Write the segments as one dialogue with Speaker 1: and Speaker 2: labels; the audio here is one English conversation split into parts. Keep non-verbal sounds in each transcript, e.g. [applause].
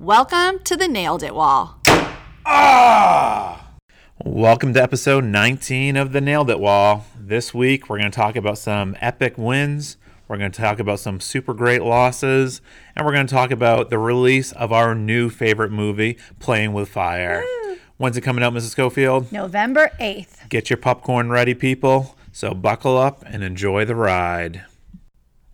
Speaker 1: Welcome to the Nailed It Wall. Ah!
Speaker 2: Welcome to episode 19 of the Nailed It Wall. This week, we're going to talk about some epic wins. We're going to talk about some super great losses. And we're going to talk about the release of our new favorite movie, Playing with Fire. When's it coming out, Mrs. Scofield?
Speaker 1: November 8th.
Speaker 2: Get your popcorn ready, people. So buckle up and enjoy the ride.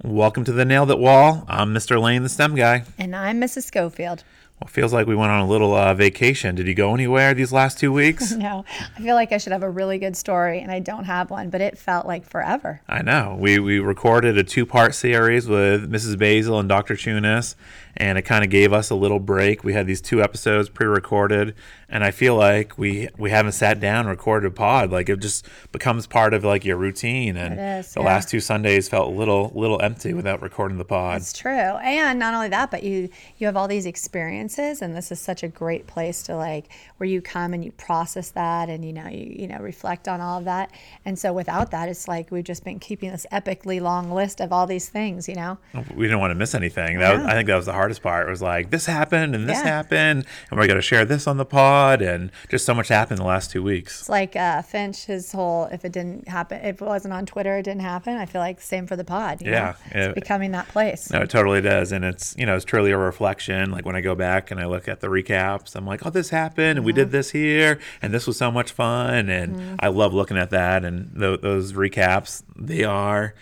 Speaker 2: Welcome to the Nailed It Wall. I'm Mr. Lane, the STEM guy.
Speaker 1: And I'm Mrs. Scofield.
Speaker 2: Well, feels like we went on a little uh, vacation. Did you go anywhere these last two weeks? [laughs]
Speaker 1: No, I feel like I should have a really good story, and I don't have one, but it felt like forever.
Speaker 2: I know. We we recorded a two part series with Mrs. Basil and Dr. Chunas, and it kind of gave us a little break. We had these two episodes pre recorded, and I feel like we we haven't sat down and recorded a pod. Like it just becomes part of like your routine. And
Speaker 1: is,
Speaker 2: the
Speaker 1: yeah.
Speaker 2: last two Sundays felt a little little empty without recording the pod.
Speaker 1: It's true. And not only that, but you you have all these experiences and this is such a great place to like where you come and you process that and you know you you know reflect on all of that. And so without that it's like we've just been keeping this epically long list of all these things, you know.
Speaker 2: Oh, we didn't want to miss anything. That was, I think that was the hardest part. It was like this happened and this
Speaker 1: Yeah.
Speaker 2: happened, and we're going to share this on the pod, and just so much happened in the last two weeks.
Speaker 1: It's like uh, Finch, his whole if it didn't happen, if it wasn't on Twitter, it didn't happen. I feel like same for the pod. you know?
Speaker 2: Yeah, yeah.
Speaker 1: it's becoming that place.
Speaker 2: No, it totally does, and it's you know it's truly a reflection. Like when I go back and I look at the recaps, I'm like, oh, this happened, and we did this here, and this was so much fun, and I love looking at that. And th- those recaps, they are,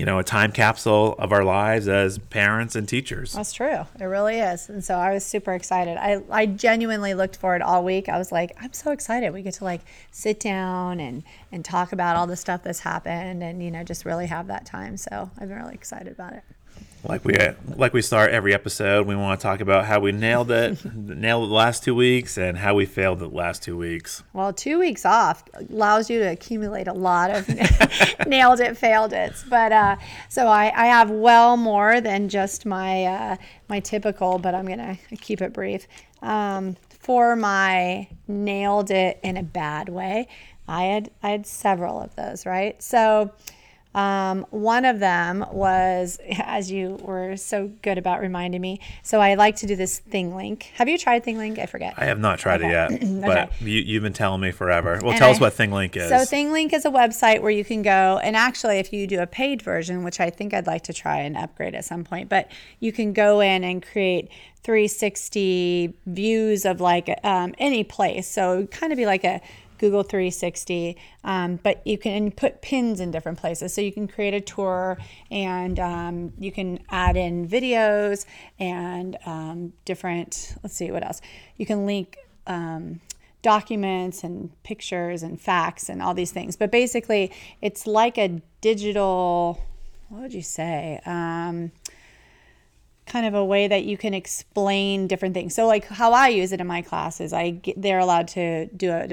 Speaker 2: you know, a time capsule of our lives as parents and teachers.
Speaker 1: That's true. It really is. And so I was super excited. I, I genuinely looked forward all week. I was like, I'm so excited. We get to like sit down and, and talk about all the stuff that's happened and, you know, just really have that time. So I've been really excited about it.
Speaker 2: Like we like we start every episode, we want to talk about how we nailed it, [laughs] nailed it the last two weeks, and how we failed the last two weeks.
Speaker 1: Well, two weeks off allows you to accumulate a lot of [laughs] nailed it, failed it. But uh, so I, I have well more than just my uh, my typical, but I'm gonna keep it brief. Um, for my nailed it in a bad way, I had I had several of those. Right, so. Um, one of them was, [laughs] as you were so good about reminding me. So I like to do this ThingLink. Have you tried ThingLink? I forget.
Speaker 2: I have not tried
Speaker 1: Okay.
Speaker 2: it yet, [clears throat] but you, you've been telling me forever. Well,
Speaker 1: And
Speaker 2: tell us
Speaker 1: I-
Speaker 2: what ThingLink is.
Speaker 1: So ThingLink is a website where you can go and actually if you do a paid version, which I think I'd like to try and upgrade at some point, but you can go in and create 360 views of like um, any place. So kind of be like a Google 360, um, but you can put pins in different places. So you can create a tour and um, you can add in videos and um, different, let's see what else. You can link um, documents and pictures and facts and all these things. But basically, it's like a digital, what would you say? Um, kind of a way that you can explain different things. So like how I use it in my classes, I get, they're allowed to do a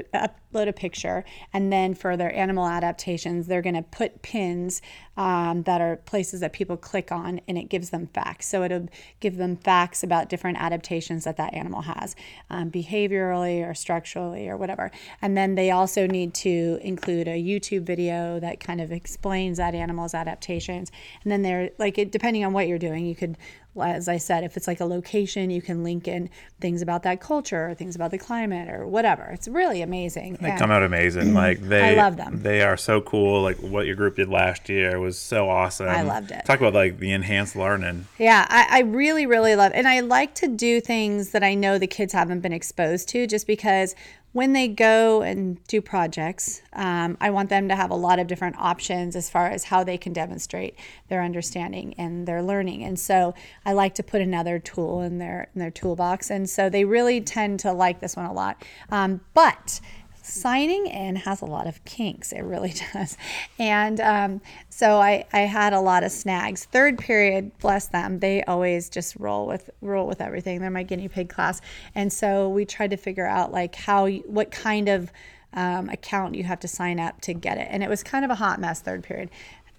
Speaker 1: upload a picture, and then for their animal adaptations, they're going to put pins um, that are places that people click on, and it gives them facts. So it'll give them facts about different adaptations that that animal has, um, behaviorally or structurally or whatever. And then they also need to include a YouTube video that kind of explains that animal's adaptations. And then they're like, it, depending on what you're doing, you could as I said, if it's like a location, you can link in things about that culture or things about the climate or whatever. It's really amazing.
Speaker 2: They
Speaker 1: And-
Speaker 2: come out amazing. [clears throat] Like they, I
Speaker 1: love them.
Speaker 2: They are so cool. Like what your group did last year was so awesome.
Speaker 1: I loved it.
Speaker 2: Talk about like the enhanced learning.
Speaker 1: Yeah, I, I really, really love, and I like to do things that I know the kids haven't been exposed to, just because when they go and do projects, um, I want them to have a lot of different options as far as how they can demonstrate their understanding and their learning. And so I like to put another tool in their in their toolbox, and so they really tend to like this one a lot. Um, but signing in has a lot of kinks. It really [laughs] does. And um, so I, I had a lot of snags. Third period bless them they always just roll with roll with everything. They're my guinea pig class. And so we tried to figure out like how what kind of um, account you have to sign up to get it. And it was kind of a hot mess third period.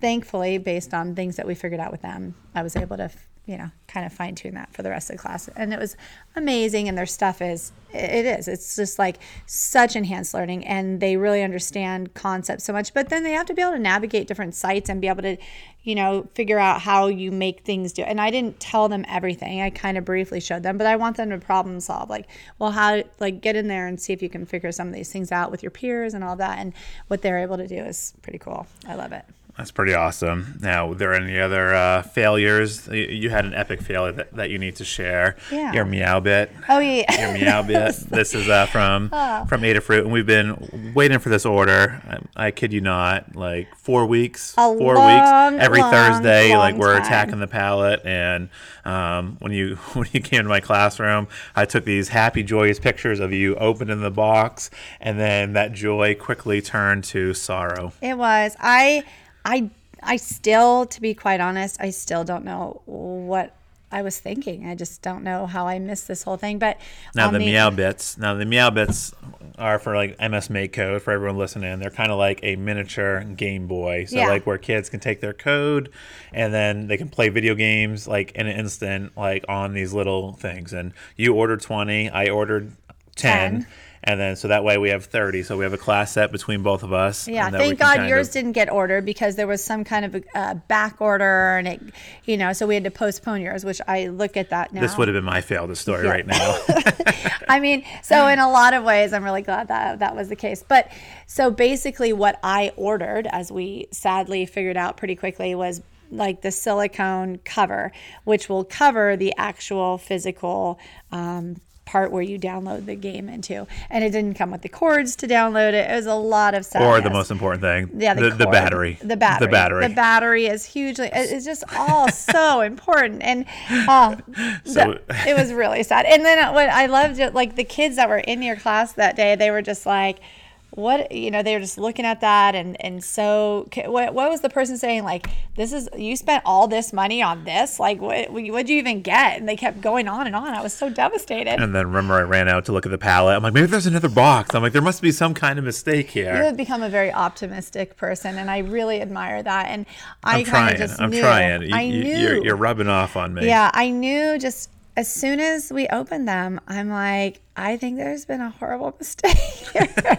Speaker 1: Thankfully based on things that we figured out with them i was able to you know, kind of fine tune that for the rest of the class. And it was amazing. And their stuff is, it is, it's just like such enhanced learning. And they really understand concepts so much. But then they have to be able to navigate different sites and be able to, you know, figure out how you make things do. And I didn't tell them everything. I kind of briefly showed them, but I want them to problem solve. Like, well, how, like, get in there and see if you can figure some of these things out with your peers and all that. And what they're able to do is pretty cool. I love it.
Speaker 2: That's pretty awesome. Now, were there any other uh, failures? You- You had an epic failure that, that you need to share.
Speaker 1: Yeah.
Speaker 2: Your Meowbit.
Speaker 1: Oh, yeah.
Speaker 2: Your Meowbit. [laughs] This is uh, from from Adafruit, and we've been waiting for this order. I, I kid you not, like four weeks,
Speaker 1: A
Speaker 2: four
Speaker 1: long,
Speaker 2: weeks, every
Speaker 1: long,
Speaker 2: Thursday. like we're
Speaker 1: time.
Speaker 2: attacking the palette, and um, when you [laughs] when you came to my classroom, I took these happy, joyous pictures of you opening the box, and then that joy quickly turned to sorrow.
Speaker 1: It was. I I I still to be quite honest, I still don't know what I was thinking. I just don't know how I missed this whole thing. But
Speaker 2: Now
Speaker 1: I'll
Speaker 2: the meow bits. Now the Meowbits are for like MS MakeCode for everyone listening. They're kind of like a miniature Game Boy. So
Speaker 1: Yeah.
Speaker 2: like where kids can take their code and then they can play video games like in an instant, like on these little things. And you ordered twenty, I ordered ten.
Speaker 1: 10.
Speaker 2: And then, so that way we have 30. So we have a class set between both of us.
Speaker 1: Yeah, thank God yours
Speaker 2: of-
Speaker 1: didn't get ordered because there was some kind of a, uh, back order and it, you know, so we had to postpone yours, which I look at that now.
Speaker 2: This would have been my fail to story
Speaker 1: Yeah.
Speaker 2: right now. [laughs] [laughs]
Speaker 1: I mean, so in a lot of ways, I'm really glad that that was the case. But so basically, what I ordered, as we sadly figured out pretty quickly, was like the silicone cover, which will cover the actual physical. Um, part where you download the game into and it didn't come with the cords to download it it was a lot of stuff
Speaker 2: or the most important thing,
Speaker 1: yeah,
Speaker 2: the, the
Speaker 1: cord,
Speaker 2: battery.
Speaker 1: The battery.
Speaker 2: The battery.
Speaker 1: The battery is hugely. It's just all so [laughs] important, and uh,
Speaker 2: So-
Speaker 1: the- it was really sad. And then what I loved, it, like the kids that were in your class that day, they were just like, "What?" You know, they were just looking at that, and and so what? What was the person saying? Like, this is you spent all this money on this. Like, what? What'd you even get? And they kept going on and on. I was so devastated.
Speaker 2: And then remember, I ran out to look at the palette. I'm like, maybe there's another box. I'm like, there must be some kind of mistake here you
Speaker 1: have become a very optimistic person, and I really admire that. And I
Speaker 2: I'm
Speaker 1: kind
Speaker 2: trying.
Speaker 1: of just
Speaker 2: I'm
Speaker 1: knew.
Speaker 2: trying. You,
Speaker 1: I
Speaker 2: you-
Speaker 1: knew.
Speaker 2: You're, you're rubbing off on me.
Speaker 1: Yeah, I knew just as soon as we opened them, I'm like, I think there's been a horrible [laughs] mistake here. [laughs]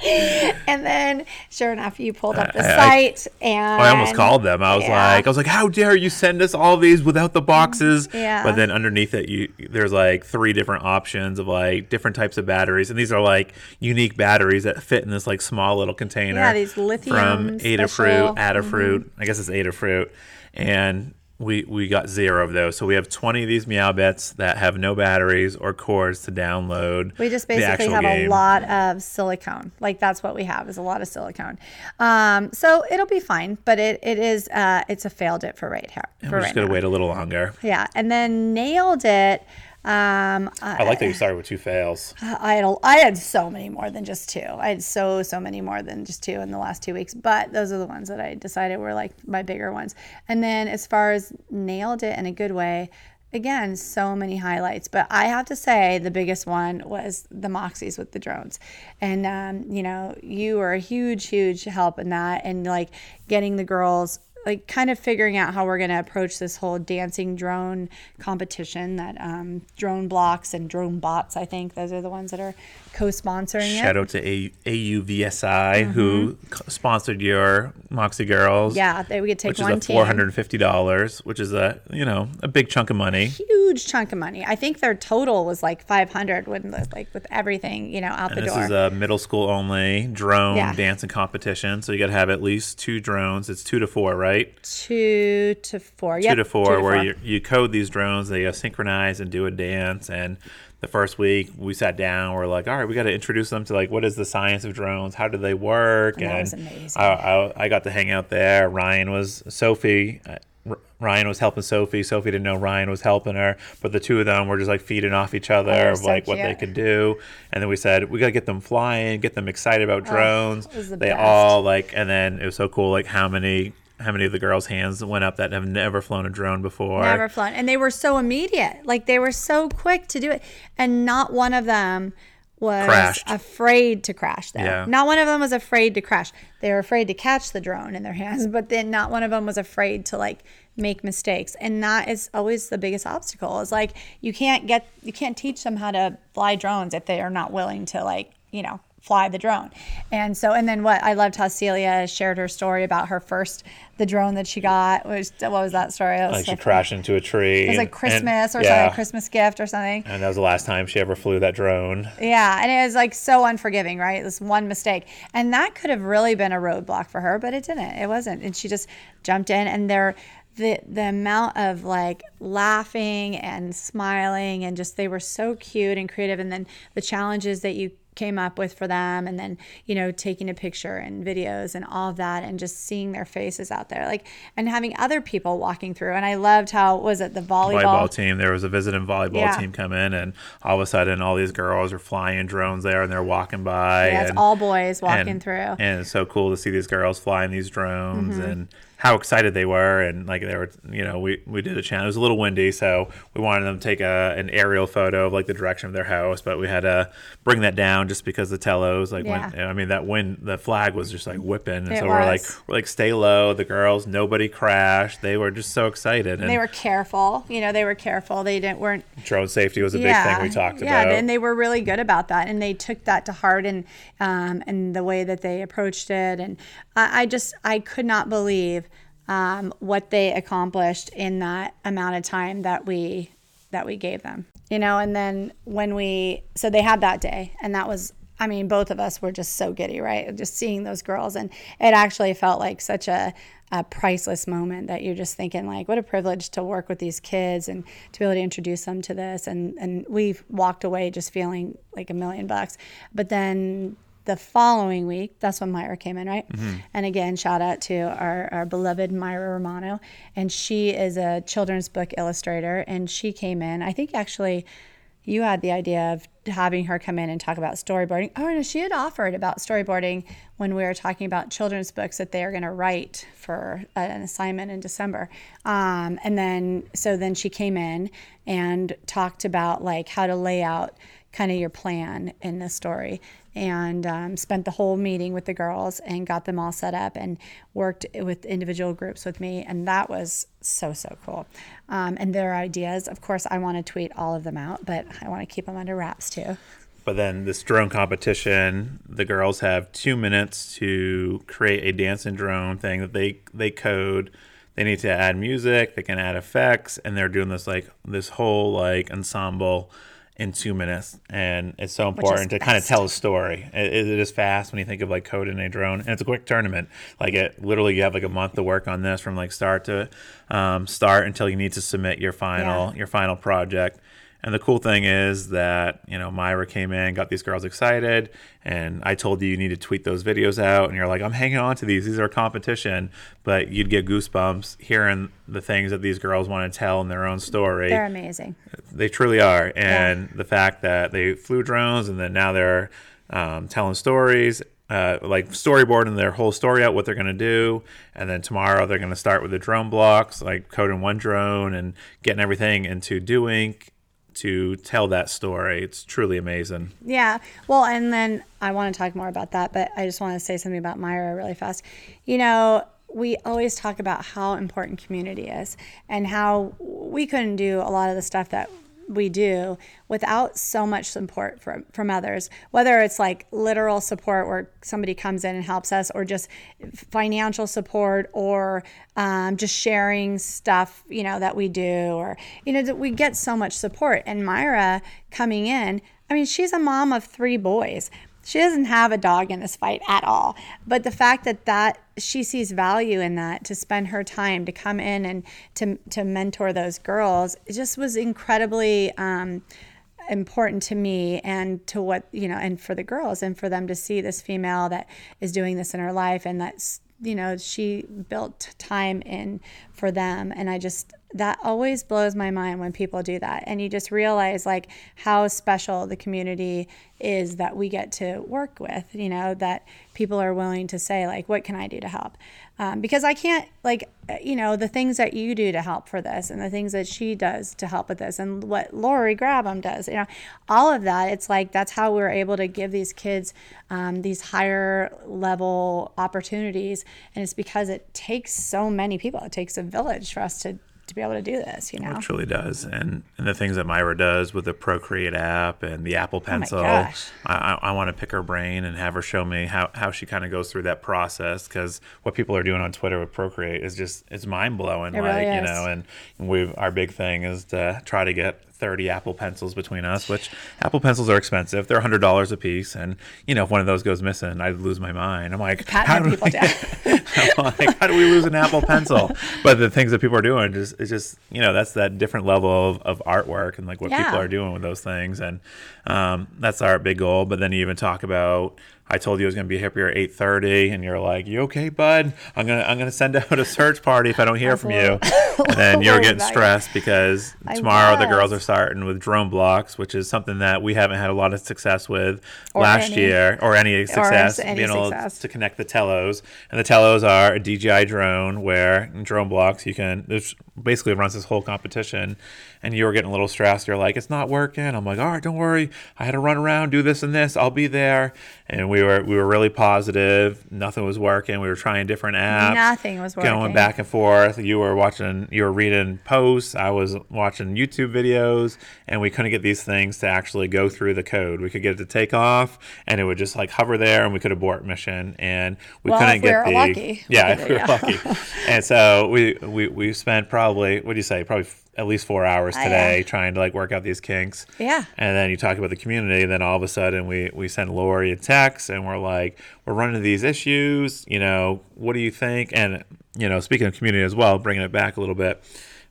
Speaker 1: [laughs] and then, sure enough, you pulled up the
Speaker 2: I- I-
Speaker 1: site, and
Speaker 2: I almost called them. I was
Speaker 1: Yeah.
Speaker 2: like, I was like, how dare you send us all these without the boxes?
Speaker 1: Yeah.
Speaker 2: But then underneath it, you there's like three different options of like different types of batteries, and these are like unique batteries that fit in this like small little container.
Speaker 1: Yeah, these lithium
Speaker 2: from Adafruit,
Speaker 1: special- Mm-hmm.
Speaker 2: Adafruit. I guess it's Adafruit, and. We, we got zero of those. So we have 20 of these Meowbits that have no batteries or cords to download.
Speaker 1: We just basically have a lot of silicone. Like that's what we have is a lot of silicone. Um, so it'll be fine, but it, it is uh, it's a failed it for right here.
Speaker 2: And we're
Speaker 1: right
Speaker 2: just going
Speaker 1: now.
Speaker 2: to wait a little longer.
Speaker 1: Yeah, and then nailed it. Um,
Speaker 2: I like that you started with two fails.
Speaker 1: I had a, I had so many more than just two. I had so so many more than just two in the last two weeks. But those are the ones that I decided were like my bigger ones. And then as far as nailed it in a good way, again so many highlights. But I have to say the biggest one was the Moxies with the drones, and um, you know you were a huge huge help in that and like getting the girls like kind of figuring out how we're going to approach this whole dancing drone competition that um, DroneBlocks and drone bots i think those are the ones that are co-sponsoring
Speaker 2: Shout
Speaker 1: it
Speaker 2: out to A- AUVSI who sponsored your Moxie Girls.
Speaker 1: Mm-hmm. yeah they, we could take
Speaker 2: Which is
Speaker 1: one
Speaker 2: a four hundred and fifty dollars, which is a you know a big chunk of money.
Speaker 1: huge chunk of money i think their total was like 500 when the- like with everything you know out the
Speaker 2: And this
Speaker 1: door
Speaker 2: is a middle school only drone
Speaker 1: Yeah.
Speaker 2: dancing competition, so you got to have at least two drones. It's two to four, right?
Speaker 1: two to four
Speaker 2: Two
Speaker 1: yep,
Speaker 2: to four, where You, you code these drones, they synchronize and do a dance. And the first week we sat down, we're like, all right, we got to introduce them to like what is the science of drones? How do they work?
Speaker 1: And that
Speaker 2: and
Speaker 1: was amazing.
Speaker 2: I, I, I got to hang out there. Ryan was Sophie. uh, R- Ryan was helping Sophie. Sophie didn't know Ryan was helping her, but the two of them were just like feeding off each other
Speaker 1: Oh,
Speaker 2: of
Speaker 1: so
Speaker 2: like what they could do. And then we said we got to get them flying, get them excited about drones.
Speaker 1: Oh, the
Speaker 2: they
Speaker 1: best.
Speaker 2: all like, and then it was so cool like how many how many of the girls' hands went up that have never flown a drone before.
Speaker 1: never flown and they were so immediate like they were so quick to do it and not one of them was
Speaker 2: Crashed.
Speaker 1: afraid to crash though
Speaker 2: Yeah.
Speaker 1: not one of them was afraid to crash they were afraid to catch the drone in their [laughs] hands but then not one of them was afraid to like make mistakes and that is always the biggest obstacle is like you can't get you can't teach them how to fly drones if they are not willing to like you know fly the drone. And so, and then what I loved how Celia shared her story about her first, the drone that she got. Was, what was that story?
Speaker 2: was like so she crashed into a tree.
Speaker 1: It was like Christmas and, or yeah. something, Christmas gift or something.
Speaker 2: And that was the last time she ever flew that drone.
Speaker 1: Yeah. And it was like so unforgiving, right? This one mistake. And that could have really been a roadblock for her, but it didn't. It wasn't. And she just jumped in and there, the the amount of like laughing and smiling and just they were so cute and creative and then the challenges that you came up with for them and then you know taking a picture and videos and all of that and just seeing their faces out there like and having other people walking through and i loved how was it the volleyball,
Speaker 2: volleyball team there was a visiting volleyball yeah. team come in and all of a sudden all these girls are flying drones there and they're walking by
Speaker 1: yeah,
Speaker 2: and,
Speaker 1: it's all boys walking
Speaker 2: and,
Speaker 1: through
Speaker 2: and it's so cool to see these girls flying these drones mm-hmm. and how excited they were and like they were you know we we did a channel it was a little windy so we wanted them to take a an aerial photo of like the direction of their house but we had to bring that down just because the Tellos like yeah. when, I mean that wind the flag was just like whipping and
Speaker 1: it
Speaker 2: so
Speaker 1: was.
Speaker 2: we're like we're like stay low the girls nobody crashed they were just so excited
Speaker 1: and they were careful you know they were careful they didn't weren't
Speaker 2: drone safety was a yeah, big thing we talked about.
Speaker 1: yeah,
Speaker 2: about
Speaker 1: and they were really good about that and they took that to heart and um and the way that they approached it and I, I just I could not believe um, what they accomplished in that amount of time that we that we gave them you know? And then when we so they had that day and that was i mean both of us were just so giddy right? Just seeing those girls. And it actually felt like such a, a priceless moment that you're just thinking like what a privilege to work with these kids and to be able to introduce them to this. And and we've walked away just feeling like a million bucks. But then the following week, that's when Myra came in, right? Mm-hmm. And again, shout out to our, our beloved Myra Romano. And she is a children's book illustrator. And she came in, I think actually you had the idea of having her come in and talk about storyboarding. Oh, no, she had offered about storyboarding when we were talking about children's books that they are going to write for an assignment in December. Um, and then, so then she came in and talked about like how to lay out kind of your plan in the story and um, spent the whole meeting with the girls and got them all set up and worked with individual groups with me and that was so so cool. Um, and their ideas of course i want to tweet all of them out but i want to keep them under wraps too.
Speaker 2: But then this drone competition the girls have two minutes to create a dance and drone thing that they they code. They need to add music they can add effects and they're doing this like this whole like ensemble in two minutes, and it's so important to kind of tell a story. It, it is fast when you think of like code coding a drone, and it's a quick tournament. Like it, literally, you have like a month to work on this from like start to um, start until you need to submit your final yeah. your final project. And the cool thing is that, you know, Myra came in, got these girls excited, and I told you you need to tweet those videos out. And you're like, I'm hanging on to these. These are a competition. But you'd get goosebumps hearing the things that these girls want to tell in their own story.
Speaker 1: They're amazing.
Speaker 2: They truly are. And yeah. the fact that they flew drones and then now they're um, telling stories uh, like storyboarding their whole story out, what they're going to do, and then tomorrow they're going to start with the DroneBlocks, like coding one drone and getting everything into Doink to tell that story. It's truly amazing.
Speaker 1: Yeah. Well, and then I want to talk more about that, but I just want to say something about Myra really fast. You know, we always talk about how important community is and how we couldn't do a lot of the stuff that we do without so much support from from others whether it's like literal support where somebody comes in and helps us or just financial support or um, just sharing stuff you know that we do or you know we get so much support. And myra coming in i mean she's a mom of three boys she doesn't have a dog in this fight at all. But the fact that that she sees value in that to spend her time to come in and to to mentor those girls just was incredibly um, important to me and to what you know and for the girls and for them to see this female that is doing this in her life and that's you know she built time in for them. And i just that always blows my mind when people do that. And you just realize like how special the community is that we get to work with you know that people are willing to say like what can i do to help um, because i can't like you know the things that you do to help for this and the things that she does to help with this and what lori grabham does you know all of that it's like that's how we're able to give these kids um, these higher level opportunities. And it's because it takes so many people. It takes a village for us to to be able to do this, you oh, know?
Speaker 2: It truly does. And, and the things that Myra does with the Procreate app and the Apple oh Pencil,
Speaker 1: Oh
Speaker 2: I, I, I want to pick her brain and have her show me how, how she kind of goes through that process. Because what people are doing on Twitter with Procreate is just, it's mind blowing.
Speaker 1: It
Speaker 2: like,
Speaker 1: really
Speaker 2: you know, and we our big thing is to try to get 30 Apple Pencils between us, which Apple Pencils are expensive. They're $100 a piece. And, you know, if one of those goes missing, I'd lose my mind. I'm like, how do we- [laughs] I'm like, how do we lose an Apple Pencil? But the things that people are doing is, is just, you know, that's that different level of, of artwork and like what
Speaker 1: Yeah.
Speaker 2: people are doing with those things. And um, that's our big goal. But then you even talk about, I told you I was going to be here at 8:30, and you're like, "You okay, bud? I'm gonna I'm gonna send out a search party if I don't hear from you." [laughs] And then you're getting stressed because tomorrow the girls are starting with DroneBlocks, which is something that we haven't had a lot of success with
Speaker 1: Or
Speaker 2: last
Speaker 1: any-
Speaker 2: year, or any success
Speaker 1: any
Speaker 2: being able
Speaker 1: success.
Speaker 2: to connect the Tellos. And the Tellos are a DJI drone where DroneBlocks you can there's basically runs this whole competition and you were getting a little stressed. You're like, it's not working. I'm like, all right, don't worry. I had to run around, do this and this. I'll be there. And we were we were really positive. Nothing was working. We were trying different apps.
Speaker 1: Nothing was working.
Speaker 2: Going back and forth. You were watching you were reading posts. I was watching YouTube videos and we couldn't get these things to actually go through the code. We could get it to take off and it would just like hover there and we could abort mission and we
Speaker 1: Well,
Speaker 2: couldn't
Speaker 1: if we
Speaker 2: get the
Speaker 1: lucky.
Speaker 2: yeah if we were
Speaker 1: yeah.
Speaker 2: lucky and so we we we spent probably what do you say probably at least four hours
Speaker 1: yeah.
Speaker 2: today trying to like work out these kinks
Speaker 1: Yeah.
Speaker 2: and then you talk about the community and then all of a sudden we we send Lori a text and we're like we're running into these issues you know what do you think and you know speaking of community as well bringing it back a little bit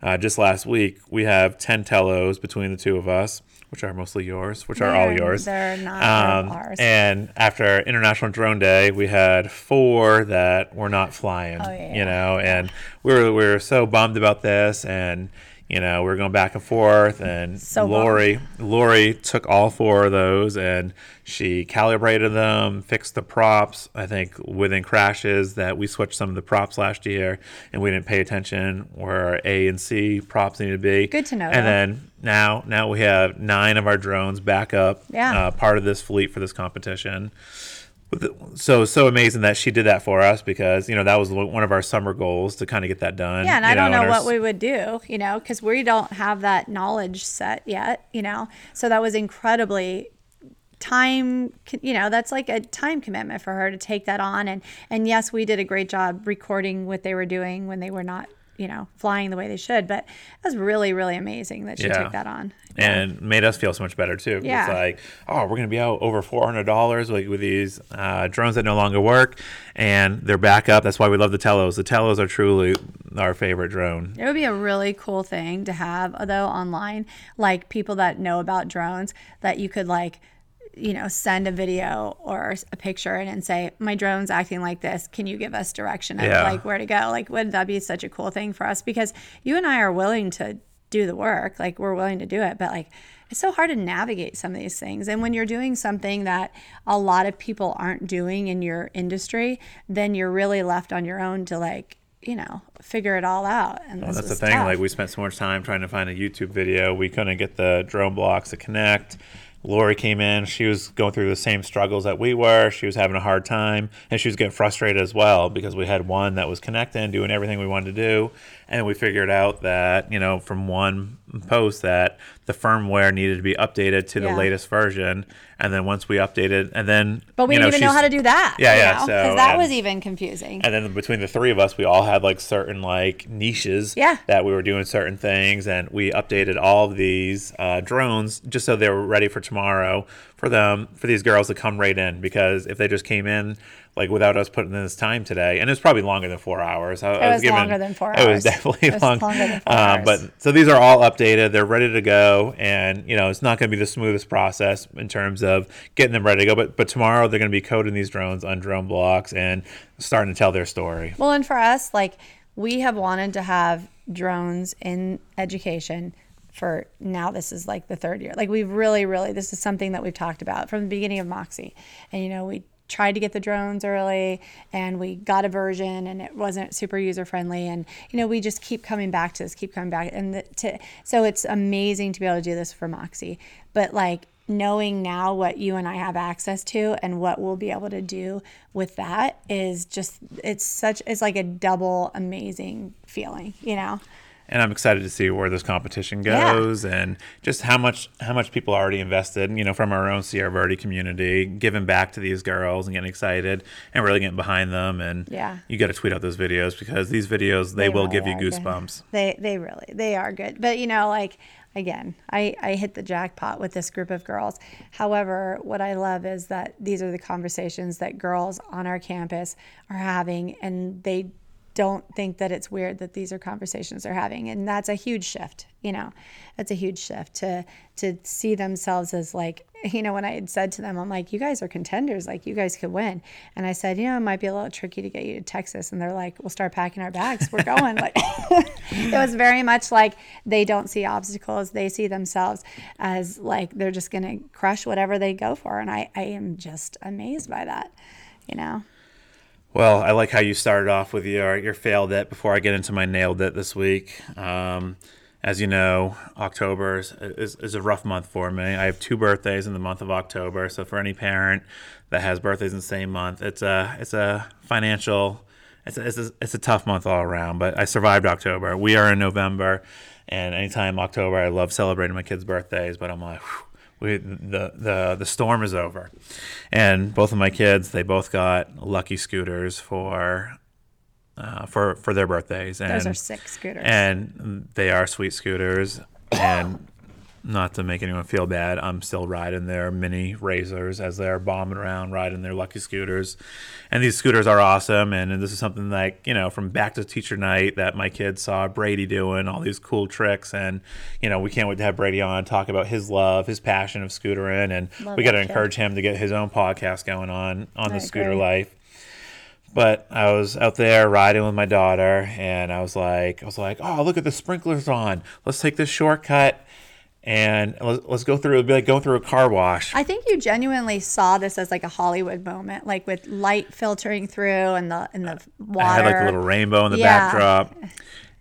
Speaker 2: uh, just last week we have 10 Tellos between the two of us which are mostly yours which are all yours
Speaker 1: They're not
Speaker 2: um,
Speaker 1: ours.
Speaker 2: and after International Drone Day, we had four that were not flying.
Speaker 1: Oh, yeah.
Speaker 2: You know, and we were we were so bummed about this, and you know, we were going back and forth, and
Speaker 1: So.
Speaker 2: Lori Lori took all four of those and she calibrated them, fixed the props. I think within crashes that we switched some of the props last year, and we didn't pay attention where A and C props needed to be.
Speaker 1: Good to know,
Speaker 2: And
Speaker 1: though.
Speaker 2: then now now we have nine of our drones back up
Speaker 1: Yeah.
Speaker 2: uh, part of this fleet for this competition. So so amazing that she did that for us because you know that was one of our summer goals to kind of get that done.
Speaker 1: Yeah, and I don't know
Speaker 2: and our
Speaker 1: what
Speaker 2: s-
Speaker 1: we would do, you know, because we don't have that knowledge set yet, you know. So that was incredibly time you know that's like a time commitment for her to take that on and and yes we did a great job recording what they were doing when they were not you know flying the way they should but it was really really amazing that she
Speaker 2: Yeah.
Speaker 1: took that on
Speaker 2: and made us feel so much better too.
Speaker 1: Yeah.
Speaker 2: It's like, oh, we're gonna be out over four hundred dollars like with these uh, drones that no longer work, and they're back up. That's why we love the Tellos. The Tellos are truly our favorite drone.
Speaker 1: It would be a really cool thing to have, though, online, like people that know about drones that you could like, you know, send a video or a picture in and say, "My drone's acting like this. Can you give us direction of
Speaker 2: Yeah.
Speaker 1: like where to go?" Like, wouldn't that be such a cool thing for us? Because you and I are willing to do the work, like we're willing to do it, but like it's so hard to navigate some of these things. And when you're doing something that a lot of people aren't doing in your industry, then you're really left on your own to like you know figure it all out and
Speaker 2: Well, that's the thing.
Speaker 1: tough.
Speaker 2: Like we spent so much time trying to find a YouTube video. We couldn't get the DroneBlocks to connect. Lori came in. She was going through the same struggles that we were. She was having a hard time, and she was getting frustrated as well because we had one that was connecting, doing everything we wanted to do, and we figured out that you know from one post that the firmware needed to be updated to the latest version, and then once we updated, and then
Speaker 1: But we
Speaker 2: you know,
Speaker 1: didn't even know how to do that.
Speaker 2: Yeah, yeah,
Speaker 1: know?
Speaker 2: so,
Speaker 1: that
Speaker 2: and-
Speaker 1: was even confusing.
Speaker 2: and then between the three of us, we all had like certain like niches
Speaker 1: Yeah.
Speaker 2: that we were doing certain things, and we updated all of these uh, drones just so they were ready for tomorrow for them for these girls to come right in because if they just came in like without us putting in this time today, and it was probably longer than four hours. I, I
Speaker 1: was longer than four
Speaker 2: It was
Speaker 1: hours.
Speaker 2: definitely
Speaker 1: It was
Speaker 2: long.
Speaker 1: longer than four
Speaker 2: Uh,
Speaker 1: hours.
Speaker 2: But so these are all updated. They're ready to go, and you know it's not going to be the smoothest process in terms of getting them ready to go. But but tomorrow they're going to be coding these drones on DroneBlocks and starting to tell their story.
Speaker 1: Well, and for us, like we have wanted to have drones in education for now this is like the third year. Like we've really really this is something that we've talked about from the beginning of moxie. And you know we tried to get the drones early and we got a version and it wasn't super user friendly and you know we just keep coming back to this keep coming back. And the, to so it's amazing to be able to do this for moxie. But like knowing now what you and I have access to and what we'll be able to do with that is just it's such it's like a double amazing feeling, you know.
Speaker 2: And I'm excited to see where this competition
Speaker 1: Yeah.
Speaker 2: goes and just how much how much people already invested, you know, from our own Sierra Verde community, giving back to these girls and getting excited and really getting behind them. And
Speaker 1: Yeah.
Speaker 2: you got to tweet out those videos because these videos they, will
Speaker 1: really
Speaker 2: give you
Speaker 1: are good.
Speaker 2: goosebumps.
Speaker 1: They they really they are good. But you know, like again, I I hit the jackpot with this group of girls. However, what I love is that these are the conversations that girls on our campus are having and they don't think that it's weird that these are conversations they're having. And that's a huge shift you know that's a huge shift to to see themselves as like [laughs] you know when i had said to them i'm like you guys are contenders like you guys could win. And i said you know it might be a little tricky to get you to texas. And they're like we'll start packing our bags. We're going. Like [laughs] it was very much like they don't see obstacles. They see themselves as like they're just gonna crush whatever they go for. And i i am just amazed by that you know
Speaker 2: Well, I like how you started off with your your failed it before I get into my nailed it this week. Um, as you know, October is, is, is a rough month for me. I have two birthdays in the month of October, so for any parent that has birthdays in the same month, it's a it's a financial it's a, it's a, it's a tough month all around. But I survived October. We are in November, and anytime October, I love celebrating my kids' birthdays. But I'm like. whew, we, the, the the storm is over, and both of my kids they both got lucky scooters for uh, for for their birthdays, and
Speaker 1: those are sick scooters.
Speaker 2: and they are sweet scooters. And not to make anyone feel bad, I'm still riding their mini razors as they're bombing around, riding their lucky scooters. And these scooters are awesome. And, and this is something like, you know, from back to teacher night that my kids saw Brady doing all these cool tricks. And, you know, we can't wait to have Brady on talk about his love, his passion of scootering. And
Speaker 1: Love
Speaker 2: we got to encourage him to get his own podcast going on on
Speaker 1: I
Speaker 2: the scooter life but I was out there riding with my daughter, and I was like, I was like, oh, look at the sprinklers on. Let's take this shortcut, and let's, let's go through. It'd be like going through a car wash.
Speaker 1: I think you genuinely saw this as like a Hollywood moment, like with light filtering through and the and the water.
Speaker 2: I had like a little rainbow in the
Speaker 1: Yeah.
Speaker 2: backdrop,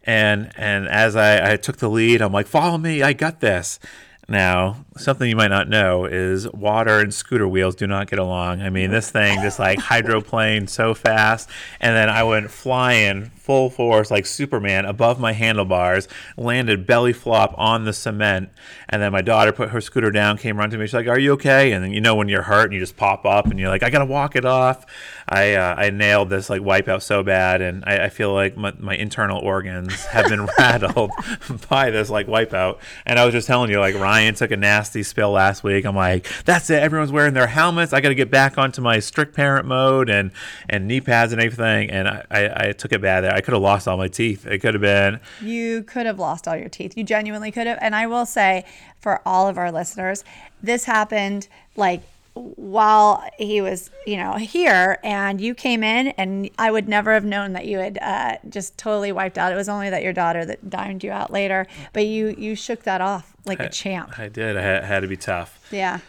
Speaker 2: and and as I, I took the lead, I'm like, follow me, I got this. Now, something you might not know is water and scooter wheels do not get along. I mean, this thing just like hydroplaned so fast, and then I went flying full force like Superman above my handlebars, landed belly flop on the cement, and then my daughter put her scooter down, came run to me. She's like, "Are you okay?" And then you know when you're hurt and you just pop up and you're like, "I gotta walk it off." I uh, I nailed this like wipeout so bad, and I, I feel like my, my internal organs have been [laughs] rattled [laughs] by this like wipeout. And I was just telling you, like Ryan took a nasty spill last week. I'm like, that's it. Everyone's wearing their helmets. I got to get back onto my strict parent mode and and knee pads and everything. And I, I, I took it bad there. I could have lost all my teeth. It could have been
Speaker 1: You could have lost all your teeth. You genuinely could have. And I will say for all of our listeners, this happened like while he was, you know, here and you came in and I would never have known that you had uh, just totally wiped out. It was only that your daughter that dined you out later, but you you shook that off like a champ.
Speaker 2: I did. I had, had to be tough.
Speaker 1: Yeah.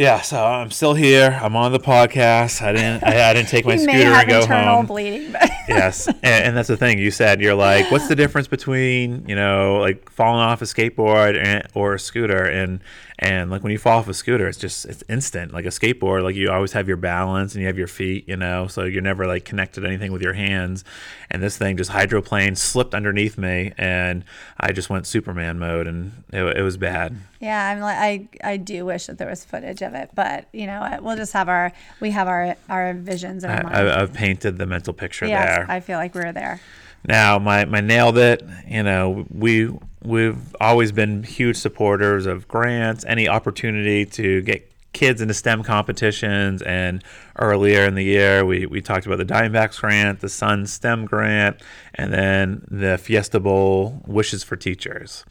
Speaker 2: Yeah, so I'm still here. I'm on the podcast. I didn't. I, I didn't take [laughs] my scooter and go
Speaker 1: internal
Speaker 2: home.
Speaker 1: bleeding, but [laughs]
Speaker 2: yes, and, and that's the thing. You said you're like, what's the [laughs] difference between you know like falling off a skateboard and, or a scooter? And and like when you fall off a scooter, it's just it's instant. Like a skateboard, like you always have your balance and you have your feet, you know, so you're never like connected to anything with your hands. And this thing just hydroplaned, slipped underneath me, and I just went Superman mode, and it, it was bad.
Speaker 1: Yeah, I'm like I I do wish that there was footage of it, but you know? We'll just have our we have our our visions in our.
Speaker 2: I, I've painted the mental picture
Speaker 1: yes,
Speaker 2: there.
Speaker 1: I feel like we're there.
Speaker 2: Now, my, my nailed it. You know, we we've always been huge supporters of grants, any opportunity to get kids into STEM competitions. And earlier in the year, we, we talked about the Diamondbacks grant, the Sun STEM grant, and then the Fiesta Bowl Wishes for Teachers.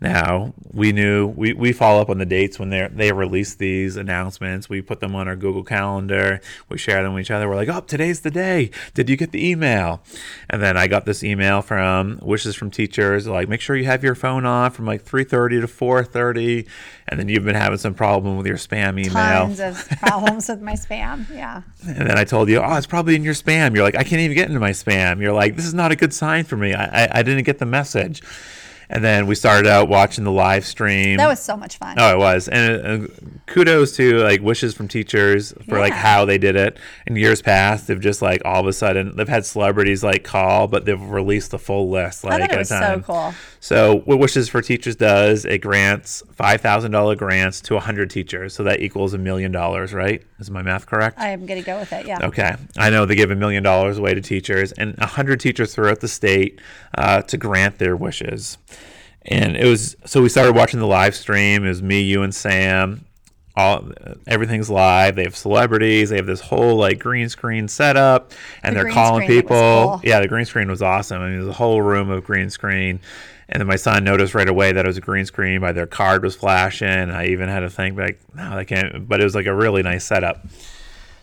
Speaker 2: Now we knew we, we follow up on the dates when they they release these announcements. We put them on our Google Calendar. We share them with each other. We're like, oh, today's the day. Did you get the email? And then I got this email from Wishes from Teachers, like make sure you have your phone off from like three thirty to four thirty. And then you've been having some problem with your spam email.
Speaker 1: Tons of [laughs] problems with my spam. Yeah.
Speaker 2: And then I told you, oh, it's probably in your spam. You're like, I can't even get into my spam. You're like, this is not a good sign for me. I, I, I didn't get the message. And then we started out watching the live stream.
Speaker 1: That was so much fun.
Speaker 2: Oh, it was, and uh, kudos to like wishes from teachers for like how they did it. In years past, they've just like all of a sudden they've had celebrities like call, but they've released the full list like
Speaker 1: I thought
Speaker 2: at
Speaker 1: was
Speaker 2: a
Speaker 1: so cool.
Speaker 2: So what Wishes for Teachers does, it grants five thousand dollar grants to hundred teachers, so that equals a million dollars, right? Is my math correct?
Speaker 1: I am going to go with it. Yeah.
Speaker 2: Okay. I know they give a million dollars away to teachers and 100 teachers throughout the state uh, to grant their wishes. And it was so we started watching the live stream. It was me, you, and Sam. All everything's live. They have celebrities. They have this whole like green screen setup, and
Speaker 1: The
Speaker 2: they're calling people.
Speaker 1: cool.
Speaker 2: Yeah, the green screen was awesome. I mean, there's a whole room of green screen. And then my son noticed right away that it was a green screen. By their card was flashing. I even had to think like, no, they can't. But it was like a really nice setup.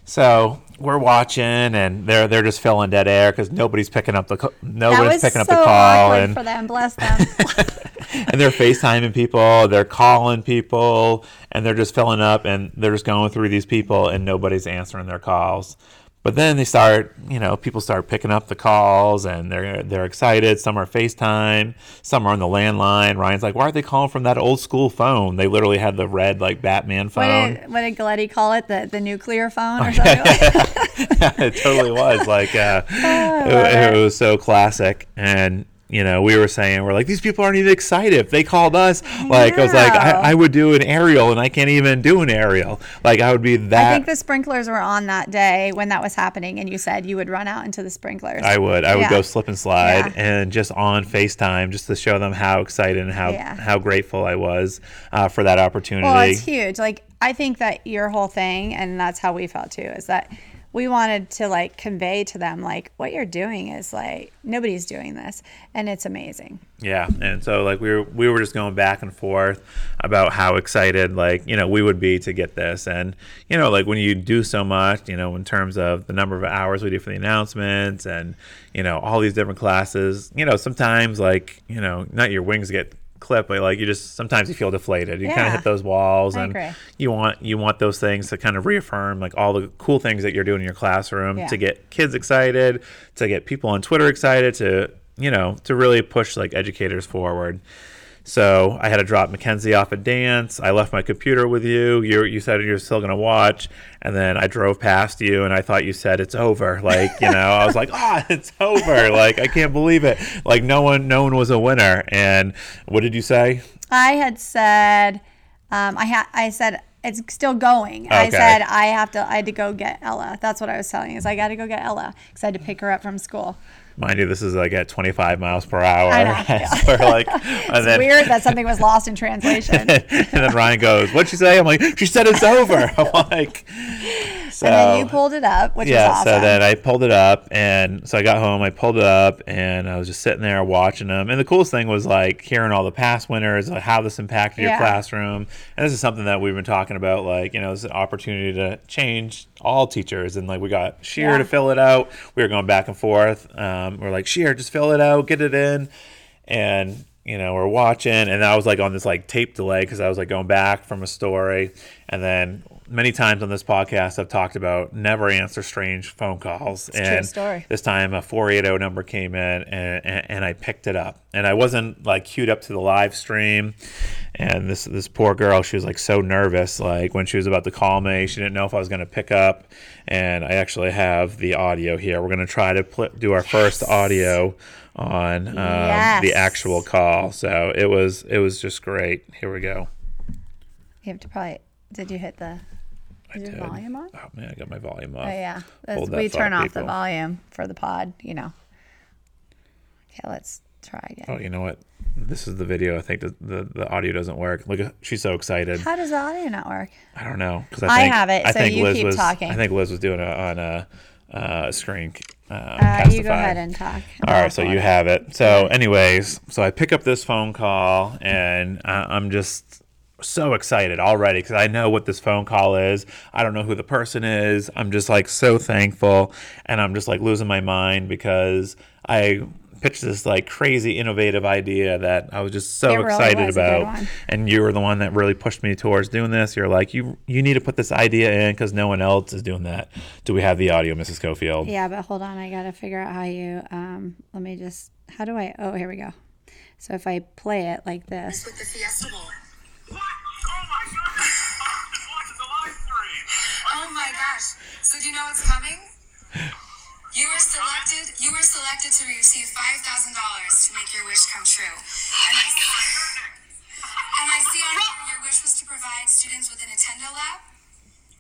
Speaker 2: So we're watching, and they're they're just filling dead air because nobody's picking up the nobody's picking up
Speaker 1: so
Speaker 2: the call, and
Speaker 1: for them. Bless them. [laughs]
Speaker 2: and they're FaceTiming people, they're calling people, and they're just filling up, and they're just going through these people, and nobody's answering their calls. But then they start, you know, people start picking up the calls, and they're they're excited. Some are FaceTime, some are on the landline. Ryan's like, "Why are they calling from that old school phone?" They literally had the red like Batman
Speaker 1: what
Speaker 2: phone.
Speaker 1: did what did call it? The the nuclear phone or [laughs] something? like [laughs]
Speaker 2: it totally was like uh, [laughs] it, it was so classic and you know we were saying we're like these people aren't even excited if they called us like i was like. I, I would do an aerial and i can't even do an aerial like i would be that.
Speaker 1: I think the sprinklers were on that day when that was happening, and you said you would run out into the sprinklers.
Speaker 2: I would. I would
Speaker 1: Yeah.
Speaker 2: go slip and slide
Speaker 1: Yeah.
Speaker 2: and just on FaceTime just to show them how excited and how
Speaker 1: Yeah.
Speaker 2: how grateful I was uh, for that opportunity.
Speaker 1: Well, it's huge. Like I think that your whole thing, and that's how we felt too, is that we wanted to like convey to them like what you're doing is like nobody's doing this, and it's amazing.
Speaker 2: Yeah, and so like we were we were just going back and forth about how excited like you know we would be to get this, and you know like when you do so much, you know in terms of the number of hours we do for the announcements, and you know all these different classes, you know sometimes like you know not your wings get clipped, but like you just sometimes you feel deflated. You kind of hit those walls,
Speaker 1: I
Speaker 2: and
Speaker 1: agree.
Speaker 2: you want you want those things to kind of reaffirm like all the cool things that you're doing in your classroom
Speaker 1: Yeah.
Speaker 2: to get kids excited, to get people on Twitter excited, to you know to really push like educators forward. So I had to drop Mackenzie off at dance. I left my computer with you. You you said you're still gonna watch, and then I drove past you, and I thought you said it's over. Like you know, I was like, oh, [laughs] it's over. Like I can't believe it. Like no one no one was a winner. And what did you say?
Speaker 1: I had said, um, I had I said it's still going. I said I have to. I had to go get Ella. That's what I was telling you. Is I got to go get Ella because I had to pick her up from school.
Speaker 2: Mind you, this is like at 25 miles per hour.
Speaker 1: I know, [laughs] yeah.
Speaker 2: So like, [laughs] and then,
Speaker 1: Weird that something was lost in translation. [laughs]
Speaker 2: and then Ryan goes, "What'd she say?" I'm like, "She said it's over." I'm like, so
Speaker 1: and then you pulled it up, which
Speaker 2: yeah.
Speaker 1: was awesome.
Speaker 2: So then I pulled it up, and so I got home. I pulled it up, and I was just sitting there watching them. And the coolest thing was like hearing all the past winners, like how this impacted your classroom. And this is something that we've been talking about, like you know, it's an opportunity to change all teachers. And like we got Sheer
Speaker 1: Yeah.
Speaker 2: to fill it out. We were going back and forth. Um, we're like, Sheer, just fill it out, get it in, and you know, we're watching, and I was like on this like tape delay because I was like going back from a story, and then many times on this podcast I've talked about never answer strange phone calls,
Speaker 1: true
Speaker 2: and
Speaker 1: story.
Speaker 2: this time a 480 number came in, and, and and I picked it up, and I wasn't like queued up to the live stream, and this this poor girl, she was like so nervous, like when she was about to call me, she didn't know if I was going to pick up, and I actually have the audio here. We're going to try to pl- do our first audio on um,
Speaker 1: Yes.
Speaker 2: the actual call. So it was it was just great. Here we go.
Speaker 1: you have to probably. Did you hit the? Your
Speaker 2: did.
Speaker 1: volume on?
Speaker 2: Oh man, I got my volume up.
Speaker 1: Oh yeah,
Speaker 2: Hold
Speaker 1: we turn off the volume for the pod. You know. Okay, let's try again.
Speaker 2: Oh, you know what? This is the video. I think the, the, the audio doesn't work. Look, she's so excited.
Speaker 1: How does the audio not work?
Speaker 2: I don't know because
Speaker 1: I
Speaker 2: think,
Speaker 1: have it,
Speaker 2: I
Speaker 1: so
Speaker 2: think
Speaker 1: you
Speaker 2: Liz
Speaker 1: keep
Speaker 2: was.
Speaker 1: talking.
Speaker 2: I think Liz was doing it on a uh, screen uh,
Speaker 1: Uh, you go ahead and talk.
Speaker 2: All right, so you have it. So, anyways, so I pick up this phone call, and I, I'm just so excited already because I know what this phone call is. I don't know who the person is. I'm just like so thankful, and I'm just like losing my mind because I pitched this like crazy innovative idea that I was just so
Speaker 1: It really
Speaker 2: excited
Speaker 1: was
Speaker 2: about. And you were the one that really pushed me towards doing this. You're like, you you need to put this idea in because no one else is doing that. Do we have the audio, Mrs. Scofield?
Speaker 1: Yeah, but hold on. I got to figure out how you, um, let me just, how do I, oh, here we go. So if I play it like this.
Speaker 3: Do you know what's coming? You were selected you were selected to receive five thousand dollars to make your wish come true. And I and I see on here your wish was to provide students with a Nintendo lab.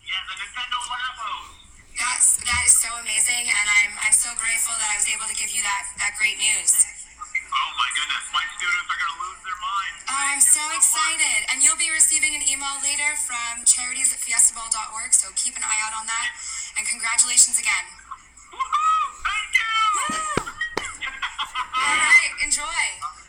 Speaker 4: Yeah, the Nintendo Labos.
Speaker 3: That's that is so amazing and I'm I'm so grateful that I was able to give you that that great news.
Speaker 4: Oh my goodness, my students are gonna lose their minds.
Speaker 3: Oh, I'm so excited. And you'll be receiving an email later from charities at fiestabowl.org, so keep an eye out on that. And congratulations again.
Speaker 4: Woohoo! Thank you!
Speaker 3: All right, enjoy.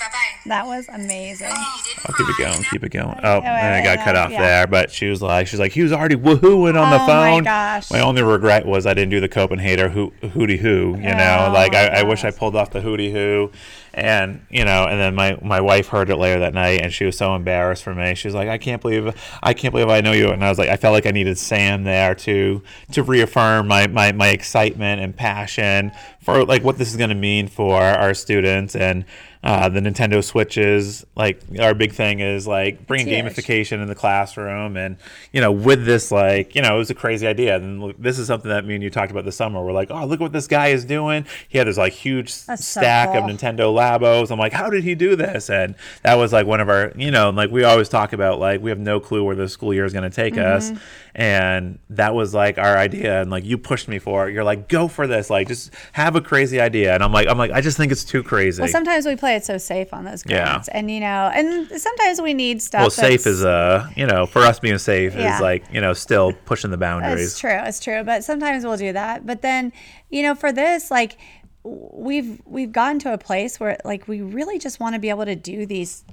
Speaker 4: Thank you.
Speaker 3: Bye bye.
Speaker 1: That was amazing.
Speaker 2: I'll keep it going, keep it going. Oh,
Speaker 1: wait,
Speaker 2: and I got cut off
Speaker 1: yeah.
Speaker 2: there, but she was like, she's like, he was already woohooing on the
Speaker 1: Oh my
Speaker 2: phone.
Speaker 1: gosh.
Speaker 2: My only regret was I didn't do the Copenhagen hoo- hootie hoo. You know,
Speaker 1: Oh,
Speaker 2: like I, I wish I pulled off the hootie hoo, and you know, and then my my wife heard it later that night, and she was so embarrassed for me. She was like, I can't believe, I can't believe I know you, and I was like, I felt like I needed Sam there to to reaffirm my my my excitement and passion for like what this is going to mean for our students and. Uh, the Nintendo Switches, like our big thing is like bringing gamification in the classroom, and you know, with this, like you know, it was a crazy idea. And look, this is something that me and you talked about this summer. We're like, oh, look what this guy is doing. He had this like huge
Speaker 1: That's so
Speaker 2: stack of. Nintendo Labos. I'm like, how did he do this? And that was like one of our, you know, like we always talk about, like we have no clue where the school year is going to take
Speaker 1: Mm-hmm.
Speaker 2: us, and that was like our idea. And like you pushed me for it. You're like, go for this. Like just have a crazy idea. And I'm like, I'm like, I just think it's too crazy.
Speaker 1: Well, sometimes we play it so safe on those
Speaker 2: Yeah.
Speaker 1: and you know, and sometimes we need stuff.
Speaker 2: well, safe is uh, you know, for us being safe
Speaker 1: Yeah.
Speaker 2: is like, you know, still pushing the boundaries.
Speaker 1: It's true. It's true. But sometimes we'll do that. But then, you know, for this, like we've we've gotten to a place where like we really just want to be able to do these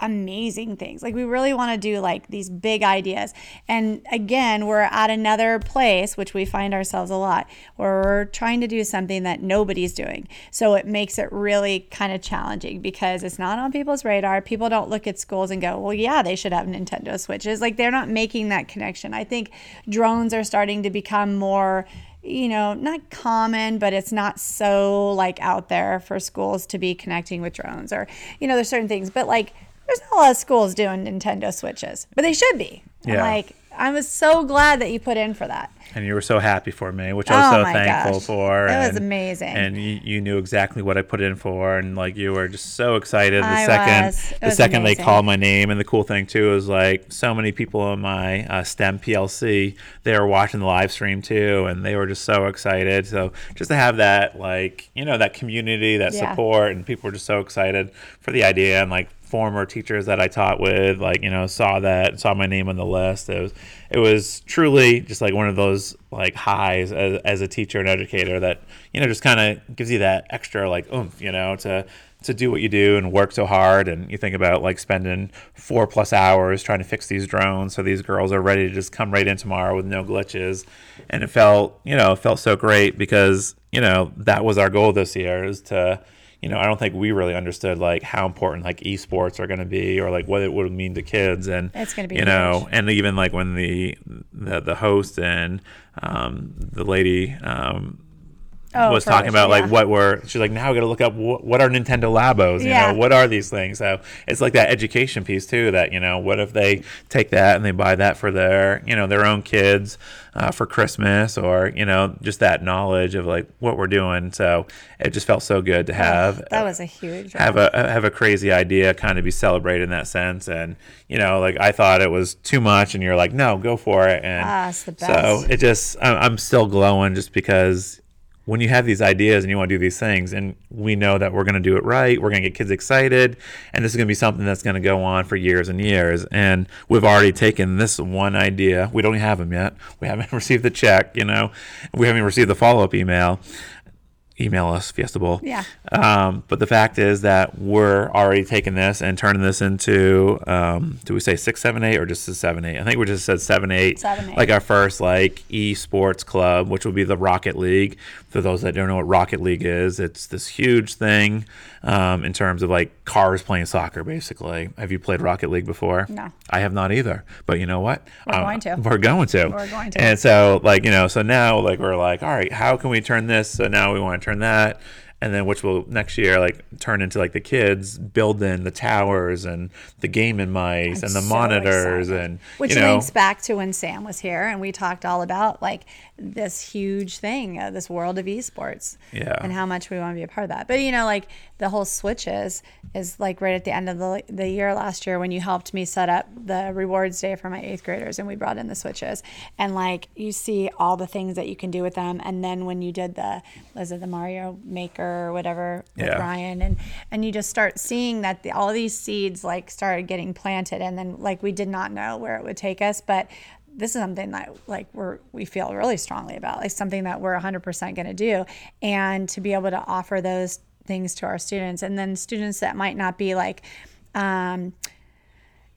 Speaker 1: amazing things. Like we really want to do like these big ideas. And again, we're at another place which we find ourselves a lot where we're trying to do something that nobody's doing. So it makes it really kind of challenging because it's not on people's radar. People don't look at schools and go, "Well, yeah, they should have Nintendo Switches." Like they're not making that connection. I think drones are starting to become more you know, not common, but it's not so like out there for schools to be connecting with drones or, you know, there's certain things, but like there's not a lot of schools doing Nintendo Switches, but they should be. And,
Speaker 2: Yeah.
Speaker 1: Like, I was so glad that you put in for that.
Speaker 2: and you were so happy for me, which I was
Speaker 1: Oh
Speaker 2: so thankful
Speaker 1: gosh.
Speaker 2: for.
Speaker 1: It was amazing.
Speaker 2: And you, you knew exactly what I put in for, and like you were just so excited the
Speaker 1: I
Speaker 2: second
Speaker 1: was.
Speaker 2: The
Speaker 1: was
Speaker 2: second
Speaker 1: amazing.
Speaker 2: they called my name. And the cool thing too is like so many people in my uh, STEM PLC they were watching the live stream too, and they were just so excited. So just to have that like you know that community, that
Speaker 1: Yeah.
Speaker 2: support, and people were just so excited for the idea, and like former teachers that I taught with, like you know, saw that, saw my name on the list. It was, it was truly just like one of those like highs as, as a teacher and educator that you know just kind of gives you that extra like oomph, you know, to to do what you do and work so hard. And you think about like spending four plus hours trying to fix these drones so these girls are ready to just come right in tomorrow with no glitches. And it felt, you know, it felt so great because you know that was our goal this year is to you know, I don't think we really understood like how important like esports are going to be or like what it would mean to kids. And
Speaker 1: It's gonna be
Speaker 2: you know, and even like when the the, the host and um, the lady um,
Speaker 1: Oh,
Speaker 2: was talking about
Speaker 1: yeah.
Speaker 2: like what were she's like now we got to look up what, what are Nintendo Labos you
Speaker 1: Yeah.
Speaker 2: know what are these things? So it's like that education piece too that you know what if they take that and they buy that for their you know their own kids uh, for Christmas or you know just that knowledge of like what we're doing. So it just felt so good to have
Speaker 1: That was a huge
Speaker 2: have a have a crazy idea kind of be celebrated in that sense. And you know like i thought it was too much and you're like no go for it. And
Speaker 1: Ah, it's the
Speaker 2: so it just I'm, I'm still glowing just because when you have these ideas and you want to do these things, and we know that we're going to do it right, we're going to get kids excited, and this is going to be something that's going to go on for years and years. And we've already taken this one idea. We don't have them yet. We haven't [laughs] received the check, you know, we haven't received the follow up email. Email us, Fiesta Bowl.
Speaker 1: Yeah.
Speaker 2: Um, but the fact is that we're already taking this and turning this into, um, do we say six, seven, eight, or just a seven, eight? I think we just said seven, eight.
Speaker 1: Seven, eight.
Speaker 2: Like our first like esports club, which will be the Rocket League. For those that don't know what Rocket League is, it's this huge thing um, in terms of like cars playing soccer. Basically, have you played Rocket League before?
Speaker 1: No.
Speaker 2: I have not either. But you know what?
Speaker 1: We're going to.
Speaker 2: We're going to.
Speaker 1: We're going to.
Speaker 2: And so like you know, so now like we're like, all right, how can we turn this? So now we want to turn that. And then, which will next year like turn into like the kids build in the towers and the gaming mice and the
Speaker 1: so
Speaker 2: monitors
Speaker 1: excited.
Speaker 2: and
Speaker 1: Which
Speaker 2: you know,
Speaker 1: links back to when Sam was here and we talked all about like this huge thing, uh, this world of esports.
Speaker 2: Yeah.
Speaker 1: And how much we want to be a part of that. But you know, like the whole switches is like right at the end of the, the year last year when you helped me set up the rewards day for my eighth graders and we brought in the switches. And like you see all the things that you can do with them. And then when you did the, was it the Mario Maker or whatever with
Speaker 2: Yeah.
Speaker 1: Ryan? And, and you just start seeing that the, all these seeds like started getting planted. And then like we did not know where it would take us. But this is something that like we're we feel really strongly about like something that we're 100% going to do and to be able to offer those things to our students. And then students that might not be like um,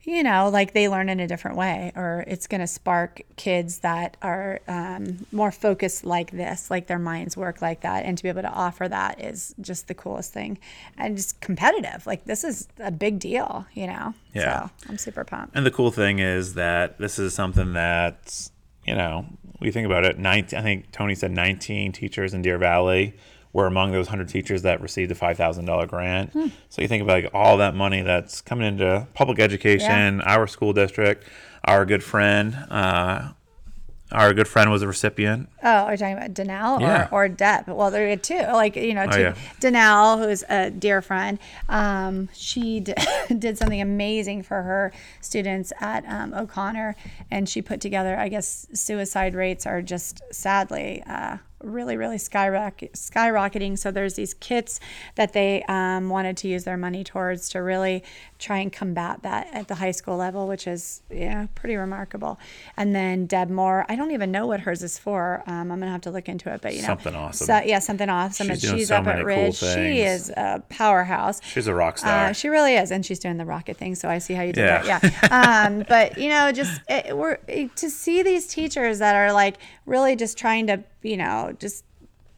Speaker 1: you know like they learn in a different way or it's going to spark kids that are um, more focused like this like their minds work like that and to be able to offer that is just the coolest thing and just competitive like this is a big deal you know
Speaker 2: Yeah.
Speaker 1: so i'm super pumped
Speaker 2: And the cool thing is that this is something that, you know, we think about it. 19, I think Tony said 19 teachers in Deer Valley were among those 100 teachers that received a $5,000 grant.
Speaker 1: Hmm.
Speaker 2: So you think about like all that money that's coming into public education, our school district, our good friend, uh, our good friend was a recipient.
Speaker 1: Oh, are you talking about Danelle
Speaker 2: Yeah.
Speaker 1: or, or Deb? Well, there are two. Like, you know, two.
Speaker 2: Oh, yeah.
Speaker 1: Danelle, who's a dear friend, um, she d- [laughs] did something amazing for her students at um, O'Connor. And she put together, I guess, suicide rates are just sadly uh, really, really skyrocket, skyrocketing. So there's these kits that they um, wanted to use their money towards to really try and combat that at the high school level, which is, yeah, pretty remarkable. And then Deb Moore, I don't even know what hers is for. Um, I'm gonna have to look into it, but you know,
Speaker 2: Something awesome.
Speaker 1: So, yeah, something awesome.
Speaker 2: She's
Speaker 1: and
Speaker 2: doing
Speaker 1: she's
Speaker 2: so
Speaker 1: up
Speaker 2: many
Speaker 1: at
Speaker 2: cool
Speaker 1: Ridge. she is a powerhouse.
Speaker 2: She's a rock star.
Speaker 1: Uh, she really is, and she's doing the rocket thing. So I see how you did
Speaker 2: Yeah.
Speaker 1: that. Yeah. um, [laughs] but you know, just it, we're to see these teachers that are like really just trying to, you know, just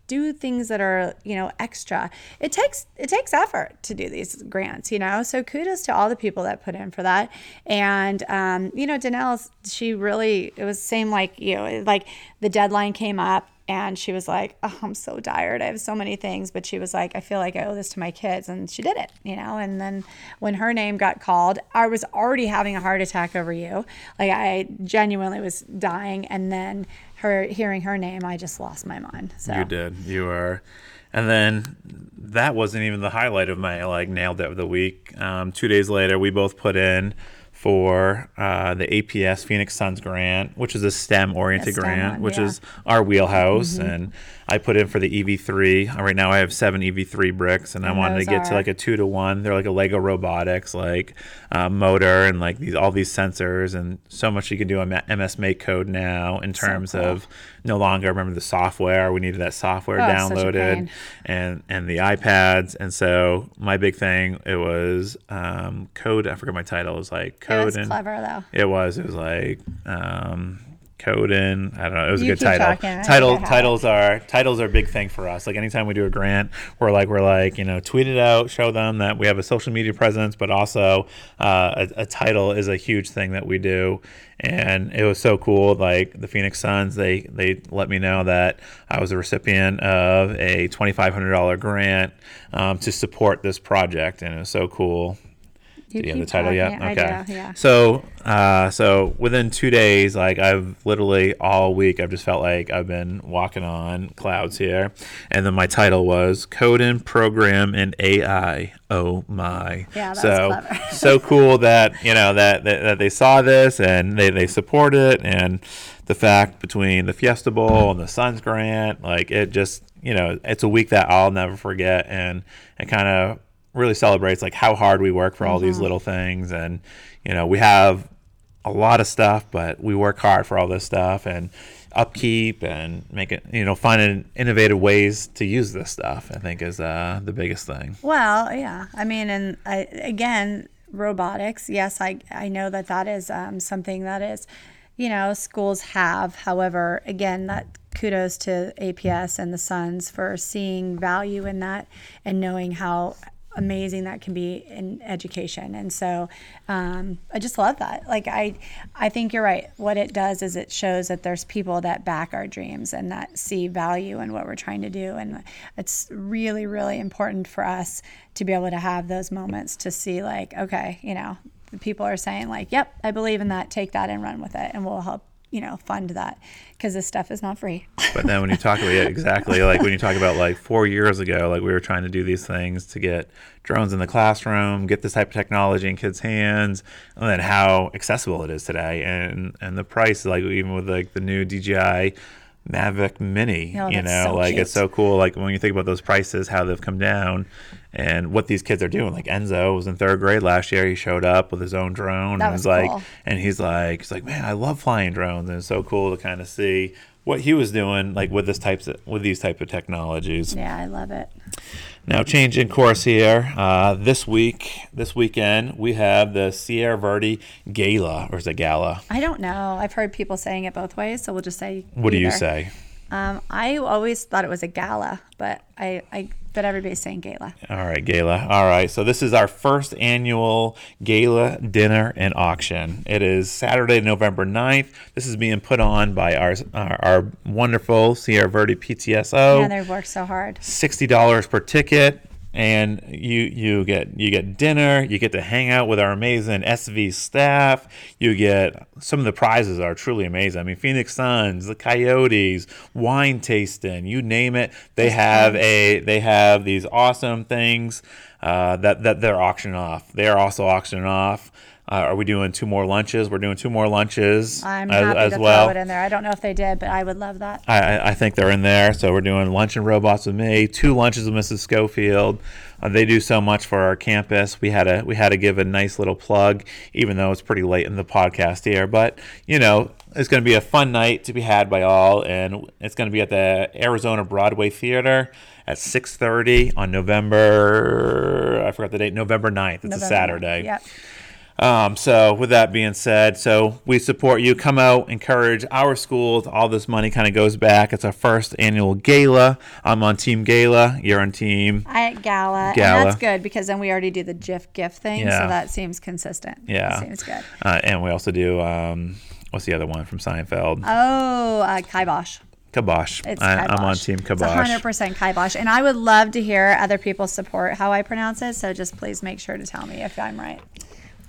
Speaker 1: do things that are you know extra. It takes it takes effort to do these grants you know? So kudos to all the people that put in for that. And um, you know danelle she really it was same like you. Know like the deadline came up and she was like oh i'm so tired. I have so many things. But she was like i feel like i owe this to my kids. And she did it you know? And then when her name got called i was already having a heart attack over you. Like i genuinely was dying. And then her hearing her name i just lost my mind so
Speaker 2: You did. You were. And then that wasn't even the highlight of my like nailed it of the week. Um, two days later, we both put in for uh, the APS Phoenix Suns grant, which is a STEM oriented grant,
Speaker 1: one,
Speaker 2: which
Speaker 1: yeah. Mm-hmm.
Speaker 2: is our wheelhouse. And I put in for the EV3. Uh, Right now, I have seven EV3 bricks, and I
Speaker 1: And
Speaker 2: wanted to get to like a two to one. They're like a Lego robotics, like uh, motor and like these all these sensors, and so much you can do on MS MakeCode now in terms
Speaker 1: cool.
Speaker 2: of no longer remember the software. We needed that software
Speaker 1: Oh,
Speaker 2: downloaded and and the iPads. And so my big thing it was um, code. I forget my title. It was like
Speaker 1: it
Speaker 2: code
Speaker 1: was
Speaker 2: and
Speaker 1: clever though
Speaker 2: it was. It was like um, code and I don't know. It was
Speaker 1: You
Speaker 2: a good title.
Speaker 1: talking,
Speaker 2: Title
Speaker 1: think I have
Speaker 2: titles are titles are a big thing for us. Like anytime we do a grant, we're like we're like you know tweet it out, show them that we have a social media presence, but also uh, a, a title is a huge thing that we do. And it was so cool. Like the Phoenix Suns, they they let me know that I was a recipient of a twenty five hundred dollar grant um, to support this project, and it was so cool.
Speaker 1: You
Speaker 2: you the title yet?
Speaker 1: I
Speaker 2: Okay.
Speaker 1: do, yeah
Speaker 2: So, uh, so within two days, like I've literally all week, I've just felt like I've been walking on clouds here. And then my title was Code and Program and AI. Oh my!
Speaker 1: Yeah, that's
Speaker 2: so
Speaker 1: clever. [laughs]
Speaker 2: so cool that you know that, that that they saw this and they they support it and the fact between the Fiesta Bowl and the Suns grant, like it just you know, it's a week that I'll never forget, and it kind of really celebrates like how hard we work for all these little things, and you know, we have a lot of stuff, but we work hard for all this stuff and upkeep and make it, you know, finding innovative ways to use this stuff. I think is uh, the biggest thing.
Speaker 1: Well, yeah. I mean, and I, again, robotics. Yes, I I know that that is um, something that is, you know, schools have. However, again, that kudos to APS and the Suns for seeing value in that and knowing how amazing that can be in education. And so um, i just love that. Like i i think you're right. What it does is it shows that there's people that back our dreams and that see value in what we're trying to do. And it's really really important for us to be able to have those moments to see like okay you know people are saying like yep i believe in that. Take that and run with it and we'll help you know fund that because this stuff is not free. [laughs]
Speaker 2: But then when you talk about yeah, exactly like when you talk about like four years ago, like we were trying to do these things to get drones in the classroom, get this type of technology in kids' hands, and then how accessible it is today, and and the price, like even with like the new DJI Mavic Mini,
Speaker 1: Oh,
Speaker 2: you know,
Speaker 1: so
Speaker 2: like
Speaker 1: cute.
Speaker 2: it's so cool. Like when you think about those prices, how they've come down. And what these kids are doing, like Enzo was in third grade last year. He showed up with his own drone,
Speaker 1: That
Speaker 2: and
Speaker 1: was
Speaker 2: was like,
Speaker 1: cool.
Speaker 2: and he's like, he's like, man, I love flying drones, and it's so cool to kind of see what he was doing, like with this types of, with these type of technologies.
Speaker 1: yeah i love it
Speaker 2: Now, changing course here. Uh, this week, this weekend, we have the Sierra Verde Gala, or is it Gala?
Speaker 1: i don't know i've heard people saying it both ways so we'll just say
Speaker 2: What do you say?
Speaker 1: Um, I always thought it was a gala, but I, I but everybody's saying gala.
Speaker 2: All right, gala. All right, so this is our first annual gala dinner and auction. It is Saturday, November 9th. This is being put on by our our, our wonderful Sierra Verde PTSO.
Speaker 1: Yeah, they've worked so hard.
Speaker 2: sixty dollars per ticket, and you you get you get dinner. You get to hang out with our amazing SV staff. You get some of the prizes are truly amazing. I mean, Phoenix Suns, the Coyotes, wine tasting, you name it. They have a they have these awesome things uh, that that they're auctioning off. They are also auctioning off. Uh, are we doing two more lunches? We're doing two more lunches
Speaker 1: I'm
Speaker 2: as,
Speaker 1: happy
Speaker 2: as
Speaker 1: to
Speaker 2: well.
Speaker 1: throw it in there. I don't know if they did, but I would love that.
Speaker 2: I, I- think they're in there. So we're doing lunch and robots with me, two lunches with Mrs. Scofield. Uh, they do so much for our campus. We had to we had to give a nice little plug, even though it's pretty late in the podcast here. But you know, it's going to be a fun night to be had by all, and it's going to be at the Arizona Broadway Theater at 6:30 on November. I forgot the date. November 9th. It's a Saturday.
Speaker 1: Yep.
Speaker 2: Um, so with that being said, so we support you. Come out, encourage our schools. All this money kind of goes back. It's our first annual gala. I'm on Team Gala. You're on Team.
Speaker 1: I gala,
Speaker 2: Gala.
Speaker 1: and that's good because then we already do the GIF gift thing,
Speaker 2: Yeah.
Speaker 1: so that seems consistent.
Speaker 2: Yeah.
Speaker 1: seems good.
Speaker 2: Uh, and we also do. Um, what's the other one from Seinfeld?
Speaker 1: Oh, uh, kibosh.
Speaker 2: Kibosh.
Speaker 1: It's
Speaker 2: I, I'm on
Speaker 1: kibosh.
Speaker 2: Team
Speaker 1: It's
Speaker 2: Kibosh.
Speaker 1: 100% kibosh, and I would love to hear other people support how I pronounce it. So just please make sure to tell me if I'm right,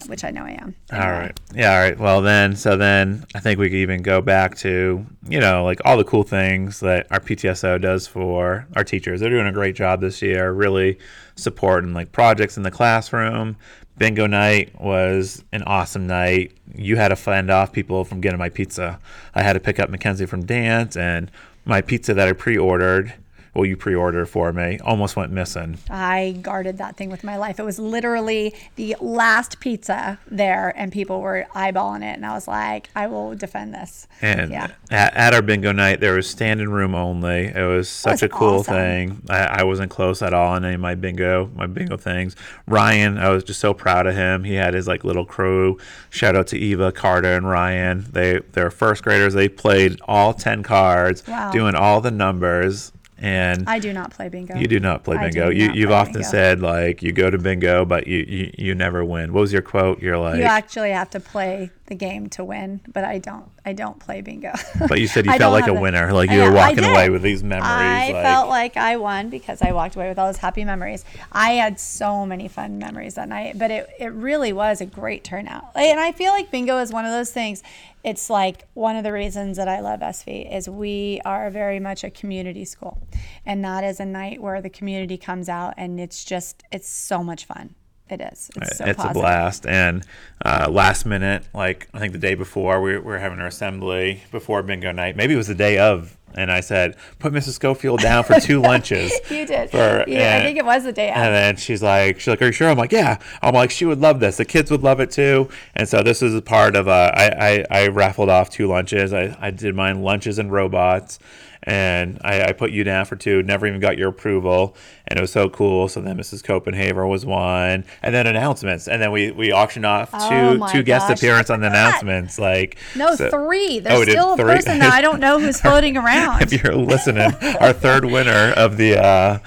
Speaker 1: which I know I am.
Speaker 2: All
Speaker 1: Anyway.
Speaker 2: right. Yeah. All right. Well, then, so then I think we could even go back to, you know, like all the cool things that our PTSO does for our teachers. They're doing a great job this year, really supporting like projects in the classroom. Bingo night was an awesome night. You had to fend off people from getting my pizza. I had to pick up Mackenzie from dance, and my pizza that I pre ordered, well, you pre ordered for me, almost went missing.
Speaker 1: I guarded that thing with my life. It was literally the last pizza there, and people were eyeballing it, and I was like, I will defend this.
Speaker 2: And
Speaker 1: Yeah.
Speaker 2: at, at our bingo night, there was standing room only. It was such
Speaker 1: was
Speaker 2: a cool
Speaker 1: awesome.
Speaker 2: thing. I, I wasn't close at all on any of my bingo, my bingo things. Ryan, I was just so proud of him. He had his like little crew. Shout out to Eva, Carter, and Ryan. They they're first graders. They played all ten cards,
Speaker 1: Wow.
Speaker 2: doing all the numbers. And
Speaker 1: I do not play bingo.
Speaker 2: you do not play bingo. You,
Speaker 1: not
Speaker 2: you've often
Speaker 1: bingo.
Speaker 2: said like you go to bingo, but you, you you never win. What was your quote? You're like,
Speaker 1: You actually have to play the game to win, but I don't. I don't play bingo. [laughs]
Speaker 2: but you said you felt like a
Speaker 1: it.
Speaker 2: winner, like you were walking away with these memories.
Speaker 1: I
Speaker 2: like,
Speaker 1: felt like I won because I walked away with all those happy memories. I had so many fun memories that night, but it, it really was a great turnout. And I feel like bingo is one of those things. It's like one of the reasons that I love SV is we are very much a community school. And that is a night where the community comes out and it's just, it's so much fun. It is. It's so
Speaker 2: it's a blast. And uh, last minute, like I think the day before, we, we were having our assembly before bingo night. Maybe it was the day of and I said, "Put Mrs. Scofield down for two [laughs] lunches."
Speaker 1: You did.
Speaker 2: For-
Speaker 1: You- I think it was the day after.
Speaker 2: And then she's like, she's like, "Are you sure?" I'm like, "Yeah." I'm like, "She would love this. The kids would love it too." And so this is a part of. Uh, I, I I raffled off two lunches. I I did mine lunches and robots. And I, I put you down for two. Never even got your approval, and it was so cool. So then Mrs. Copenhaver was one, and then announcements, and then we, we auctioned off
Speaker 1: Oh
Speaker 2: two
Speaker 1: my
Speaker 2: two guest
Speaker 1: gosh,
Speaker 2: appearance on the announcements. Like
Speaker 1: No,
Speaker 2: so-
Speaker 1: three.
Speaker 2: Oh,
Speaker 1: There's
Speaker 2: did
Speaker 1: still a person that I don't know who's [laughs] floating around.
Speaker 2: if you're listening, our third winner of the. Uh,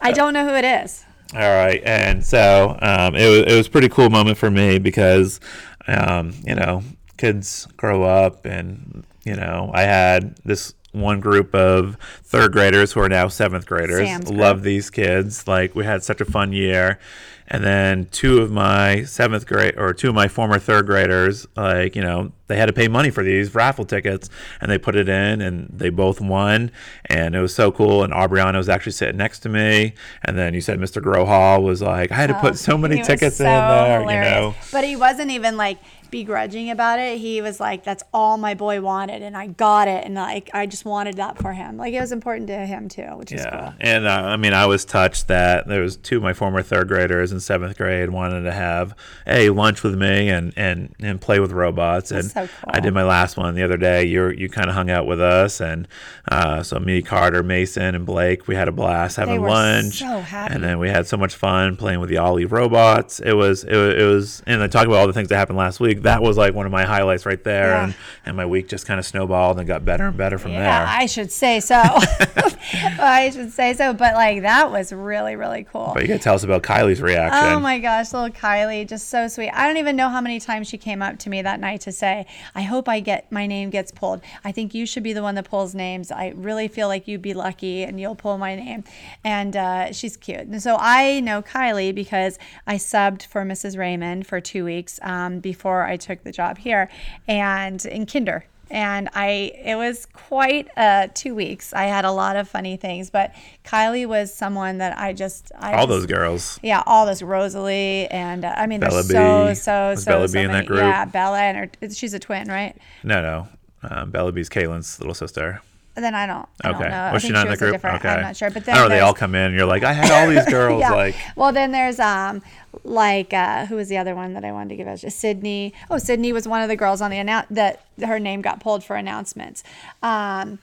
Speaker 1: I don't know who it is.
Speaker 2: all right, and so um, it was it was a pretty cool moment for me because, um, you know, kids grow up, and you know, I had this one group of third graders who are now seventh graders.
Speaker 1: Sam's
Speaker 2: Love
Speaker 1: group.
Speaker 2: these kids. Like we had such a fun year. And then two of my seventh grade or two of my former third graders, like, you know, they had to pay money for these raffle tickets and they put it in and they both won. And it was so cool. And Aubriana was actually sitting next to me. And then you said Mr. Grohall was like, I had to put oh, so many
Speaker 1: Oh, He was
Speaker 2: tickets
Speaker 1: so
Speaker 2: in there,
Speaker 1: hilarious.
Speaker 2: you know.
Speaker 1: But he wasn't even like begrudging about it. He was like, "That's all my boy wanted, and I got it, and like I just wanted that for him. Like it was important to him too, which is
Speaker 2: Yeah,
Speaker 1: cool."
Speaker 2: and uh, I mean, I was touched that there was two of my former third graders in seventh grade wanted to have a lunch with me and and and play with robots. And
Speaker 1: so cool.
Speaker 2: I did my last one the other day. You you kind of hung out with us, and uh, so me, Carter, Mason, and Blake, we had a blast having lunch.
Speaker 1: so happy.
Speaker 2: And then we had so much fun playing with the Ollie robots. It was it, was- it was, and I talked about all the things that happened last week. That was like one of my highlights right there,
Speaker 1: Yeah.
Speaker 2: and and my week just kind of snowballed and got better and better from
Speaker 1: Yeah,
Speaker 2: there.
Speaker 1: I should say so. [laughs] I should say so. But like that was really really cool.
Speaker 2: but you got to tell us about Kylie's reaction.
Speaker 1: Oh my gosh, little Kylie, just so sweet. I don't even know how many times she came up to me that night to say, "I hope I get my name gets pulled. I think you should be the one that pulls names. I really feel like you'd be lucky and you'll pull my name." And uh, she's cute. And so I know Kylie because I subbed for Mrs. Raymond for two weeks um, before I took the job here, and in Kinder and I it was quite uh, two weeks. I had a lot of funny things, but Kylie was someone that I just I
Speaker 2: all
Speaker 1: just-
Speaker 2: those girls.
Speaker 1: yeah, all this Rosalie and uh, I mean,
Speaker 2: Bella
Speaker 1: there's so
Speaker 2: B.
Speaker 1: so
Speaker 2: Was
Speaker 1: so
Speaker 2: Bella
Speaker 1: so
Speaker 2: B in that group?
Speaker 1: Yeah, Bella and her. She's a twin, right?
Speaker 2: No, no. Um, Bella B's Kaylin's little sister.
Speaker 1: Then I don't. I
Speaker 2: Okay.
Speaker 1: don't know. I
Speaker 2: Was she not in the group?
Speaker 1: different-
Speaker 2: Okay.
Speaker 1: I'm not sure, but then
Speaker 2: I don't know. They all come in. and You're like, I had all these [laughs] girls.
Speaker 1: yeah.
Speaker 2: Like,
Speaker 1: well, then there's um like uh, who was the other one that I wanted to give out? Sydney. Oh, Sydney was one of the girls on the announce that her name got pulled for announcements. Um,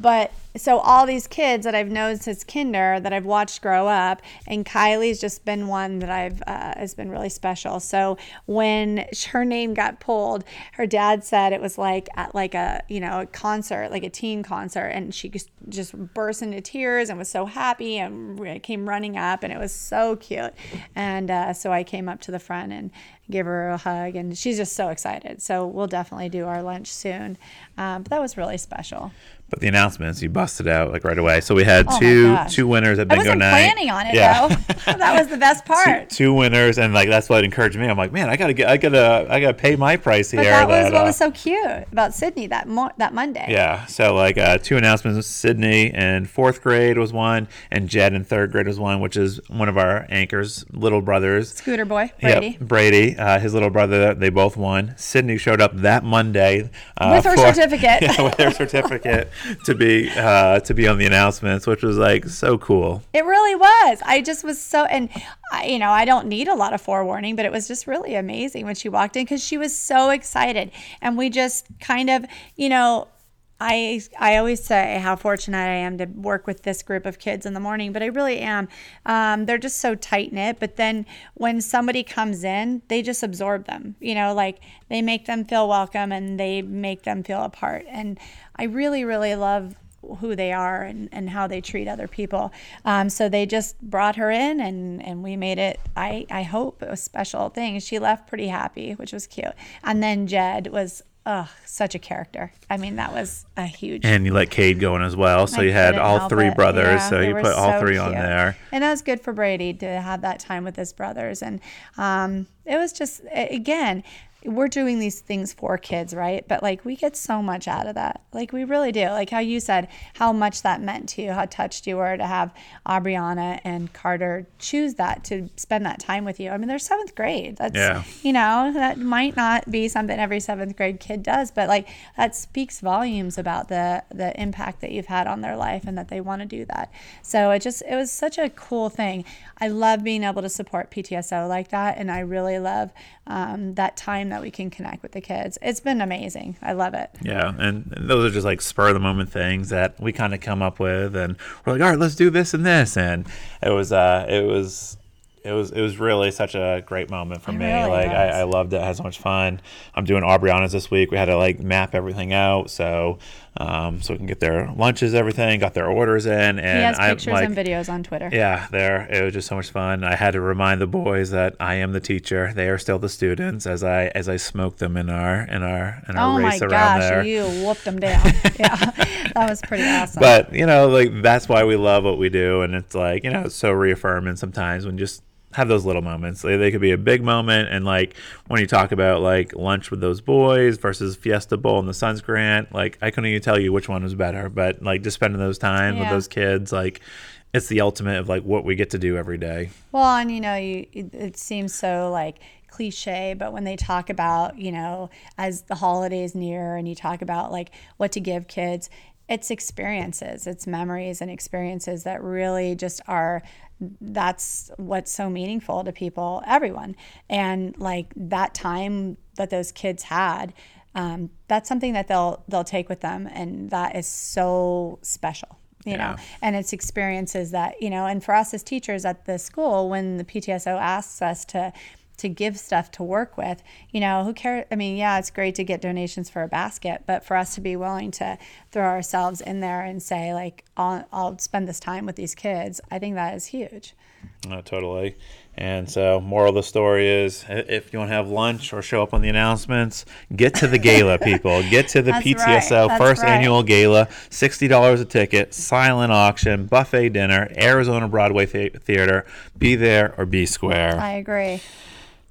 Speaker 1: but so all these kids that I've known since kinder that I've watched grow up, and Kylie's just been one that I've uh, has been really special. So when her name got pulled, her dad said it was like at like a you know a concert, like a teen concert, and she just just burst into tears and was so happy and came running up, and it was so cute. And uh, so I came up to the front and give her a hug, and she's just so excited. So we'll definitely do our lunch soon. Um, but that was really special.
Speaker 2: But the announcements, you busted out like right away. So we had
Speaker 1: Oh
Speaker 2: two two winners at Bingo I
Speaker 1: wasn't
Speaker 2: Night.
Speaker 1: planning on it
Speaker 2: Yeah.
Speaker 1: though. [laughs] that was the best [laughs] part.
Speaker 2: two winners, and like that's what encouraged me. I'm like, man, I gotta get, I gotta, I gotta pay my price here.
Speaker 1: But that was what
Speaker 2: uh,
Speaker 1: was so cute about Sydney that mo- that Monday.
Speaker 2: Yeah. So like uh, two announcements: Sydney in fourth grade was one, and Jed in third grade was one, which is one of our anchors' little brothers.
Speaker 1: Scooter boy,
Speaker 2: Yep,
Speaker 1: Brady.
Speaker 2: Brady, uh, his little brother, they both won. Sydney showed up that Monday uh,
Speaker 1: With her [laughs] certificate.
Speaker 2: yeah, with her certificate to be uh, to be on the announcements, which was like so cool.
Speaker 1: It really was. I just was so, and I, you know, I don't need a lot of forewarning, but it was just really amazing when she walked in because she was so excited, and we just kind of, you know. I, I always say how fortunate I am to work with this group of kids in the morning, but I really am. Um, they're just so tight knit. But then when somebody comes in, they just absorb them. You know, like they make them feel welcome and they make them feel a part. And I really, really love who they are and, and how they treat other people. Um, so they just brought her in and, and we made it, I, I hope, a special thing. She left pretty happy, which was cute. And then Jed was, ugh, such a character. I mean, that was a huge.
Speaker 2: And you let Cade go in as well, so
Speaker 1: I
Speaker 2: you had all three
Speaker 1: it.
Speaker 2: brothers.
Speaker 1: Yeah,
Speaker 2: so you put all
Speaker 1: so
Speaker 2: three on there.
Speaker 1: And that was good for Brady to have that time with his brothers. And um, it was just, again, we're doing these things for kids, right? But like we get so much out of that. Like we really do. Like how you said how much that meant to you, how touched you were to have Aubriana and Carter choose that to spend that time with you. I mean, they're seventh grade. That's
Speaker 2: Yeah.
Speaker 1: you know, that might not be something every seventh grade kid does, but like that speaks volumes about the the impact that you've had on their life and that they want to do that. So it just it was such a cool thing. I love being able to support PTSO like that, and I really love um, that time that we can connect with the kids. It's been amazing. I love it.
Speaker 2: Yeah, and those are just like spur of the moment things that we kind of come up with, and we're like, all right, let's do this and this, and it was, uh, it was, it was, it was really such a great moment for
Speaker 1: It
Speaker 2: me.
Speaker 1: really
Speaker 2: like. I, I loved it. I had so much fun. I'm doing Aubriana's this week. We had to like map everything out, so, um, so we can get their lunches, everything, got their orders in, and
Speaker 1: He has
Speaker 2: I
Speaker 1: pictures
Speaker 2: like,
Speaker 1: and videos on Twitter.
Speaker 2: yeah, there. It was just so much fun. I had to remind the boys that I am the teacher. They are still the students as I as I smoke them in our in our in our
Speaker 1: Oh my
Speaker 2: race around
Speaker 1: gosh,
Speaker 2: there.
Speaker 1: you whooped them down. [laughs] yeah, [laughs] that was pretty awesome.
Speaker 2: But you know, like that's why we love what we do, and it's like you know, it's so reaffirming sometimes when just have those little moments. They, they could be a big moment, and like when you talk about like lunch with those boys versus Fiesta Bowl and the Suns Grant, like I couldn't even tell you which one was better, but like just spending those time with those kids, like it's the ultimate of like what we get to do every day.
Speaker 1: Well, and you know, you it, it seems so like cliche, but when they talk about, you know, as the holidays near and you talk about like what to give kids, it's experiences, it's memories and experiences that really just are that's what's so meaningful to people, everyone. And like that time that those kids had, um, that's something that they'll they'll take with them and that is so special you know and it's experiences that you know and for us as teachers at the school when the ptso asks us to to give stuff to work with you know who cares i mean yeah it's great to get donations for a basket but for us to be willing to throw ourselves in there and say like i'll, I'll spend this time with these kids i think that is huge
Speaker 2: No, totally. And so, moral of the story is if you want to have lunch or show up on the announcements, get to the gala, [laughs] people. Get to the PTSO
Speaker 1: right.
Speaker 2: First
Speaker 1: right.
Speaker 2: annual gala. $60 a ticket, silent auction, buffet dinner, Arizona Broadway the- Theater. Be there or be square.
Speaker 1: i agree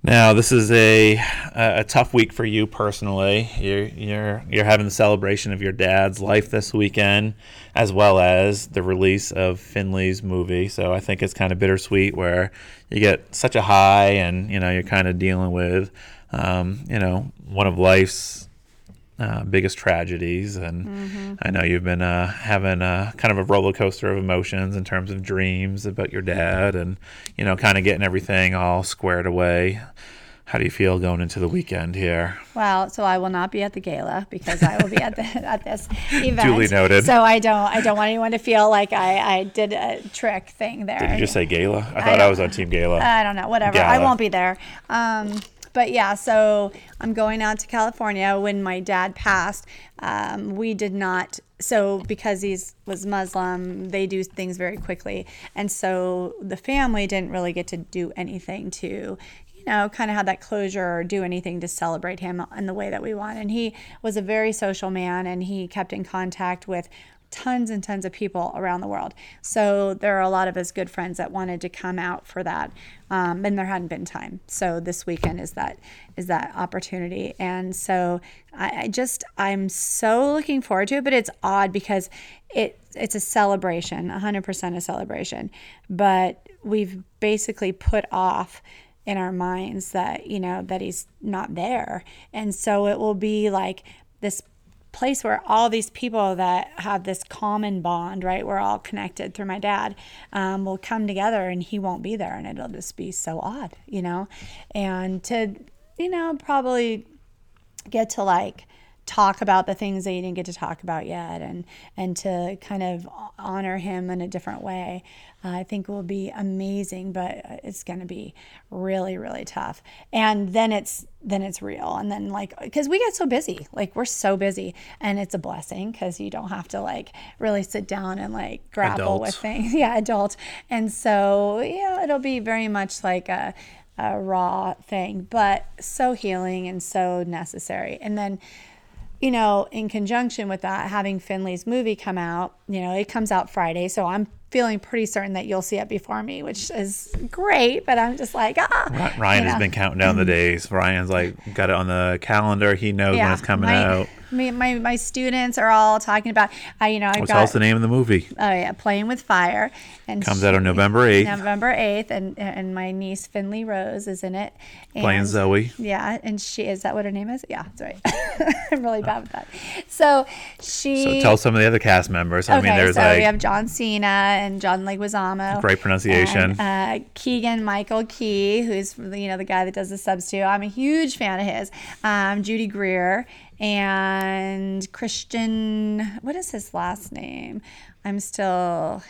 Speaker 2: Now, this is a a tough week for you personally. You're you're you're having the celebration of your dad's life this weekend, as well as the release of Finley's movie. So I think it's kind of bittersweet where you get such a high, and you know you're kind of dealing with, um, you know, one of life's uh, biggest tragedies. And I know you've been uh, having uh, kind of a roller coaster of emotions in terms of dreams about your dad and, you know, kind of getting everything all squared away. How do you feel going into the weekend here?
Speaker 1: Well, so I will not be at the gala because I will be at the [laughs] at this event.
Speaker 2: Duly noted.
Speaker 1: So I don't I don't want anyone to feel like I, I did a trick thing there.
Speaker 2: Did you just say gala? I thought I,
Speaker 1: don't-
Speaker 2: was on Team Gala.
Speaker 1: I don't know, whatever. I won't be there. Um, but yeah, so I'm going out to California. When my dad passed, um, we did not. So because he was Muslim, they do things very quickly, and so the family didn't really get to do anything to. You know, kind of have that closure or do anything to celebrate him in the way that we want. And he was a very social man and he kept in contact with tons and tons of people around the world. So there are a lot of his good friends that wanted to come out for that, um, and there hadn't been time. So this weekend is that is that opportunity, and so I, I just I'm so looking forward to it. But it's odd because it it's a celebration, 100% a celebration, but we've basically put off in our minds that you know that he's not there and so it will be like this place where all these people that have this common bond right we're all connected through my dad um, will come together and he won't be there and it'll just be so odd you know? And to you know probably get to like talk about the things that you didn't get to talk about yet and and to kind of honor him in a different way uh, i think will be amazing but it's going to be really really tough. And then it's then it's real. And then like because we get so busy. Like we're so busy. And it's a blessing because you don't have to like really sit down and like grapple with things. [laughs] Yeah adult. And so yeah it'll be very much like a a raw thing, but so healing and so necessary. And then, you know, in conjunction with that, having Finley's movie come out, you know, it comes out Friday. So I'm feeling pretty certain that you'll see it before me, which is great. But I'm just like, ah.
Speaker 2: Ryan
Speaker 1: you
Speaker 2: has been counting down the days. Ryan's like got it on the calendar. He knows when it's coming
Speaker 1: my,
Speaker 2: out.
Speaker 1: My, my my students are all talking about. I you know I
Speaker 2: What's
Speaker 1: got
Speaker 2: the name of the movie?
Speaker 1: oh yeah, playing with fire, and
Speaker 2: Comes
Speaker 1: she-
Speaker 2: out on November 8th.
Speaker 1: November eighth, and and my niece Finley Rose is in it.
Speaker 2: Playing Zoe.
Speaker 1: Yeah, and she is that what her name is? Yeah, that's right. [laughs] I'm really bad with that. So she.
Speaker 2: So tell some of the other cast members. I
Speaker 1: Okay,
Speaker 2: mean, there's
Speaker 1: so
Speaker 2: like
Speaker 1: we have John Cena and John Leguizamo.
Speaker 2: Great pronunciation.
Speaker 1: And, uh, Keegan Michael Key, who's you know the guy that does the subs too. I'm a huge fan of his. Um, Judy Greer and Christian. What is his last name? I'm still.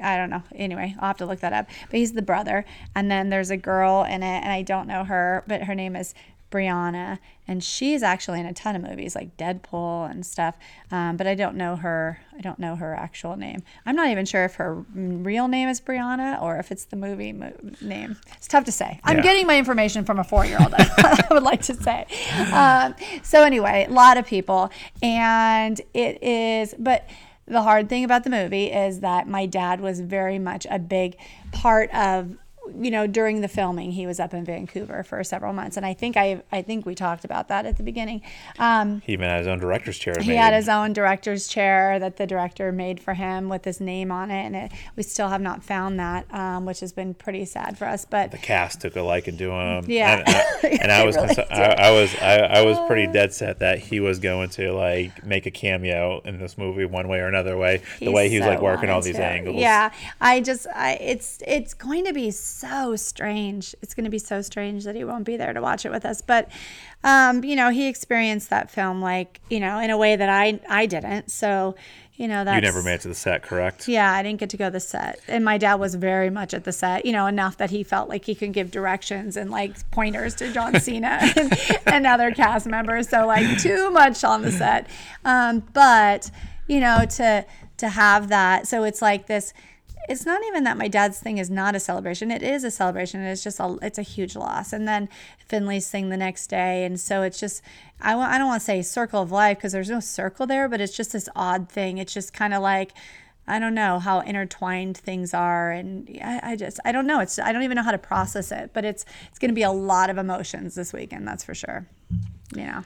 Speaker 1: I don't know. Anyway, I'll have to look that up. But he's the brother. And then there's a girl in it, and I don't know her, but her name is Brianna, and she's actually in a ton of movies like Deadpool and stuff. Um, but I don't know her. I don't know her actual name. I'm not even sure if her real name is Brianna or if it's the movie mo- name. It's tough to say. I'm
Speaker 2: Yeah.
Speaker 1: getting my information from a four-year-old. [laughs] I would like to say. Um, so anyway, a lot of people, and it is, but. The hard thing about the movie is that my dad was very much a big part of you know during the filming he was up in Vancouver for several months and I think I I think we talked about that at the beginning um,
Speaker 2: he even had his own director's chair.
Speaker 1: he had his own director's chair that the director made for him with his name on it and it, we still have not found that um, which has been pretty sad for us but
Speaker 2: the cast took a liking to him.
Speaker 1: Yeah.
Speaker 2: and, I- [laughs] and I was,
Speaker 1: really
Speaker 2: cons- I, I was I, I was pretty dead set that he was going to like make a cameo in this movie one way or another way. The way he was
Speaker 1: so
Speaker 2: like working all these
Speaker 1: to.
Speaker 2: angles.
Speaker 1: Yeah, I just, I, it's, it's going to be so strange. It's going to be so strange that he won't be there to watch it with us. But, um, you know, he experienced that film like, you know, in a way that I, I didn't. So, you know, that
Speaker 2: You never made it to the set, correct?
Speaker 1: yeah, I didn't get to go to the set. And my dad was very much at the set, you know, enough that he felt like he could give directions and like pointers to John Cena [laughs] and, and other cast members. So like too much on the set. Um, but, you know, to to have that. So it's like this it's not even that my dad's thing is not a celebration. It is a celebration. It's just a it's a huge loss. And then Finley's thing the next day, and so it's just I want I don't want to say circle of life because there's no circle there, but it's just this odd thing. It's just kind of like I don't know how intertwined things are, and I, I just I don't know. It's I don't even know how to process it, but it's it's going to be a lot of emotions this weekend. That's for sure. You know.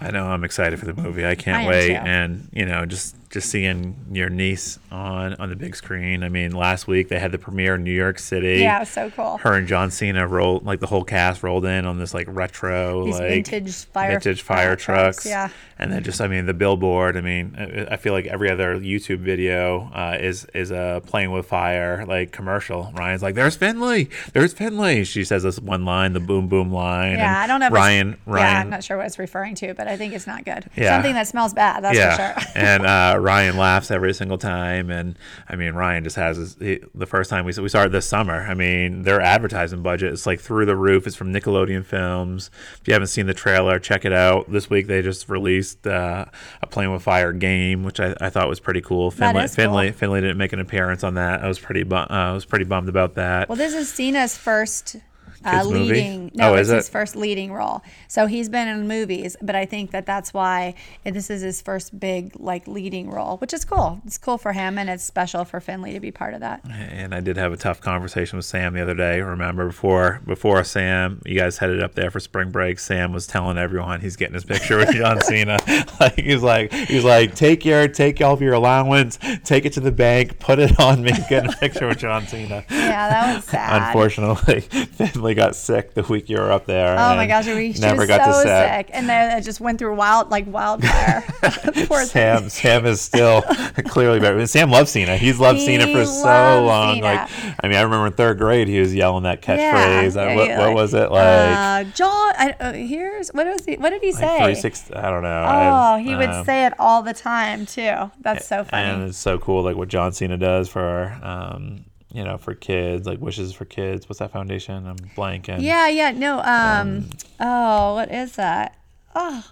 Speaker 2: I know I'm excited for the movie. I can't
Speaker 1: I
Speaker 2: wait.
Speaker 1: too.
Speaker 2: And you know, just just seeing your niece on on the big screen. I mean, last week they had the premiere in New York City.
Speaker 1: Yeah, it was so cool.
Speaker 2: Her and John Cena rolled like the whole cast rolled in on this like retro
Speaker 1: These
Speaker 2: like
Speaker 1: vintage fire-
Speaker 2: vintage fire
Speaker 1: fire
Speaker 2: trucks.
Speaker 1: trucks, yeah.
Speaker 2: And then just I mean the billboard. I mean I I feel like every other YouTube video uh, is is a playing with fire like commercial. Ryan's like, "There's Finley, there's Finley." She says this one line, the boom boom line.
Speaker 1: Yeah,
Speaker 2: and
Speaker 1: I don't know.
Speaker 2: Ryan. Ryan.
Speaker 1: Yeah, I'm not sure what it's referring to, but I think it's not good.
Speaker 2: Yeah.
Speaker 1: Something that smells bad. That's
Speaker 2: yeah,
Speaker 1: for sure.
Speaker 2: and uh, [laughs] Ryan laughs every single time, and I mean Ryan just has his, he, the first time we we saw it this summer. I mean their advertising budget is like through the roof. It's from Nickelodeon Films. If you haven't seen the trailer, check it out. This week they just released uh, a Playing with Fire game, which I, I thought was pretty cool. Finley Finley. Finley didn't make an appearance on that. I was pretty bu- uh, I was pretty bummed about that.
Speaker 1: Well, this is Cena's first uh,
Speaker 2: Kids movie?
Speaker 1: leading. No,
Speaker 2: Oh,
Speaker 1: it's
Speaker 2: is
Speaker 1: his
Speaker 2: it?
Speaker 1: first leading role. So he's been in movies, but I think that that's why this is his first big like leading role, which is cool. It's cool for him, and it's special for Finley to be part of that.
Speaker 2: and I did have a tough conversation with Sam the other day. Remember before before Sam, you guys headed up there for spring break. Sam was telling everyone he's getting his picture with John [laughs] Cena. [laughs] like he's like he's like take your take all of your allowance, take it to the bank, put it on me, get a picture with John Cena.
Speaker 1: Yeah, that was [laughs] sad.
Speaker 2: Unfortunately, Finley got sick the week you were up there.
Speaker 1: Oh my gosh, we,
Speaker 2: never got
Speaker 1: so
Speaker 2: to set.
Speaker 1: sick, and then it just went through wild like wildfire. [laughs] [laughs] Poor thing.
Speaker 2: Sam Sam is still [laughs] clearly better. Sam loves Cena. He's loved Cena
Speaker 1: He
Speaker 2: for so long.
Speaker 1: Cena.
Speaker 2: Like I mean, I remember in third grade he was yelling that catchphrase.
Speaker 1: Yeah,
Speaker 2: Uh, what,
Speaker 1: yeah,
Speaker 2: what was it like?
Speaker 1: Uh, John, I, uh, here's what was he? What did he
Speaker 2: like
Speaker 1: say?
Speaker 2: three six. I don't know.
Speaker 1: Oh,
Speaker 2: I-
Speaker 1: he would
Speaker 2: um,
Speaker 1: say it all the time too. That's so funny.
Speaker 2: And it's so cool, like what John Cena does for, um, you know, for kids, like Wishes for Kids. What's that foundation? I'm blanking.
Speaker 1: Yeah, yeah, no. Um, oh, what is that? Oh,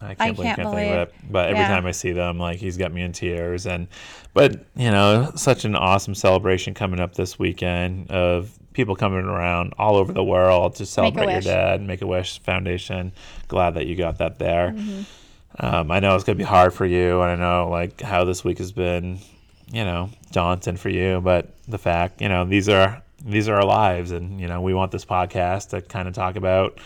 Speaker 2: I can't,
Speaker 1: I
Speaker 2: believe,
Speaker 1: can't
Speaker 2: can't think of it. But every
Speaker 1: yeah.
Speaker 2: time I see them, like he's got me in tears. And but you know, such an awesome celebration coming up this weekend of people coming around all over the world to celebrate your dad. Make a Wish Foundation. Glad that you got that there.
Speaker 1: Mm-hmm.
Speaker 2: Um, I know it's gonna be hard for you, and I know like how this week has been. you know, daunting for you, but the fact, you know, these are these are our lives, and you know, we want this podcast to kind of talk about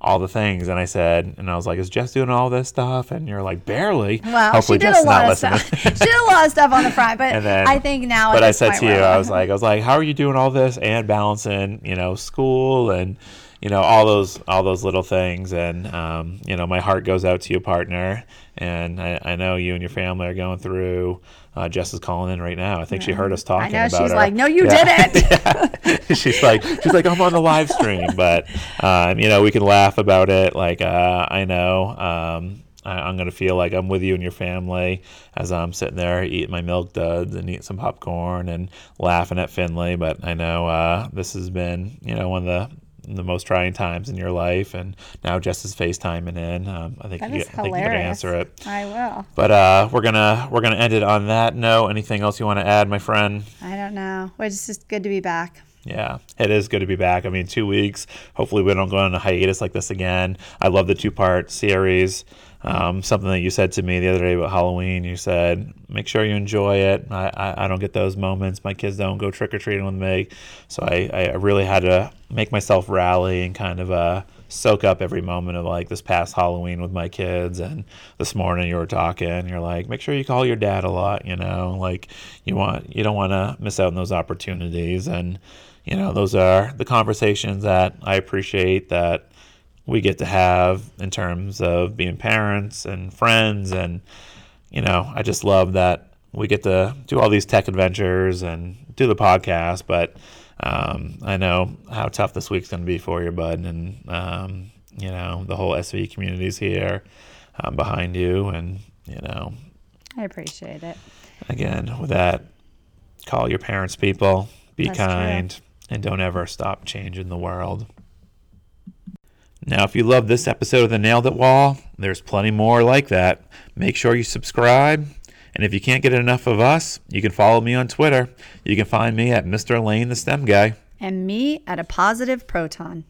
Speaker 2: all the things. And I said, and I was like, "Is Jess doing all this stuff?" And you're like, "Barely."
Speaker 1: Well,
Speaker 2: Hopefully
Speaker 1: she did
Speaker 2: Jess
Speaker 1: a lot of stuff. [laughs] she did a lot of stuff on the front, but
Speaker 2: then-
Speaker 1: I think now.
Speaker 2: but I said to you,
Speaker 1: we're-
Speaker 2: I was like, I was like, how are you doing all this and balancing, you know, school and you know all those all those little things, and um, you know, my heart goes out to you, partner, and I, I know you and your family are going through. Uh, Jess is calling in right now. I think she heard us talking.
Speaker 1: I
Speaker 2: know
Speaker 1: she's
Speaker 2: her-
Speaker 1: like, no, you
Speaker 2: Yeah.
Speaker 1: didn't. [laughs] [laughs]
Speaker 2: she's like she's like I'm on the live stream, but um, you know we can laugh about it. Like uh, I know um, I, I'm gonna feel like I'm with you and your family as I'm sitting there eating my milk duds and eating some popcorn and laughing at Finley. But I know uh, this has been you know one of the the most trying times in your life, and now Jess is FaceTiming in. Um, I think
Speaker 1: That
Speaker 2: you,
Speaker 1: is
Speaker 2: I think you
Speaker 1: hilarious.
Speaker 2: answer it.
Speaker 1: I will.
Speaker 2: But uh, we're gonna we're gonna end it on that note. Anything else you want to add, my friend?
Speaker 1: I don't know. It's just good to be back.
Speaker 2: Yeah, it is good to be back. I mean, two weeks. Hopefully, we don't go on a hiatus like this again. I love the two part series. Um, something that you said to me the other day about Halloween, you said, make sure you enjoy it. I, I, I don't get those moments. My kids don't go trick or treating with me. So I, I really had to make myself rally and kind of uh, soak up every moment of like this past Halloween with my kids. And this morning you were talking, you're like, make sure you call your dad a lot, you know, like you want, you don't want to miss out on those opportunities. And, you know, those are the conversations that I appreciate that we get to have in terms of being parents and friends. And, you know, I just love that we get to do all these tech adventures and do the podcast. But um, I know how tough this week's going to be for you, bud. And, um, you know, the whole SV community's here um, behind you. And, you know,
Speaker 1: I appreciate it.
Speaker 2: again, with that, call your parents, people, be
Speaker 1: That's true.
Speaker 2: kind, and don't ever stop changing the world. Now, if you love this episode of the Nailed It Wall, there's plenty more like that. Make sure you subscribe. And if you can't get enough of us, you can follow me on Twitter. You can find me at Mr. Lane the STEM Guy.
Speaker 1: And me at a positive proton.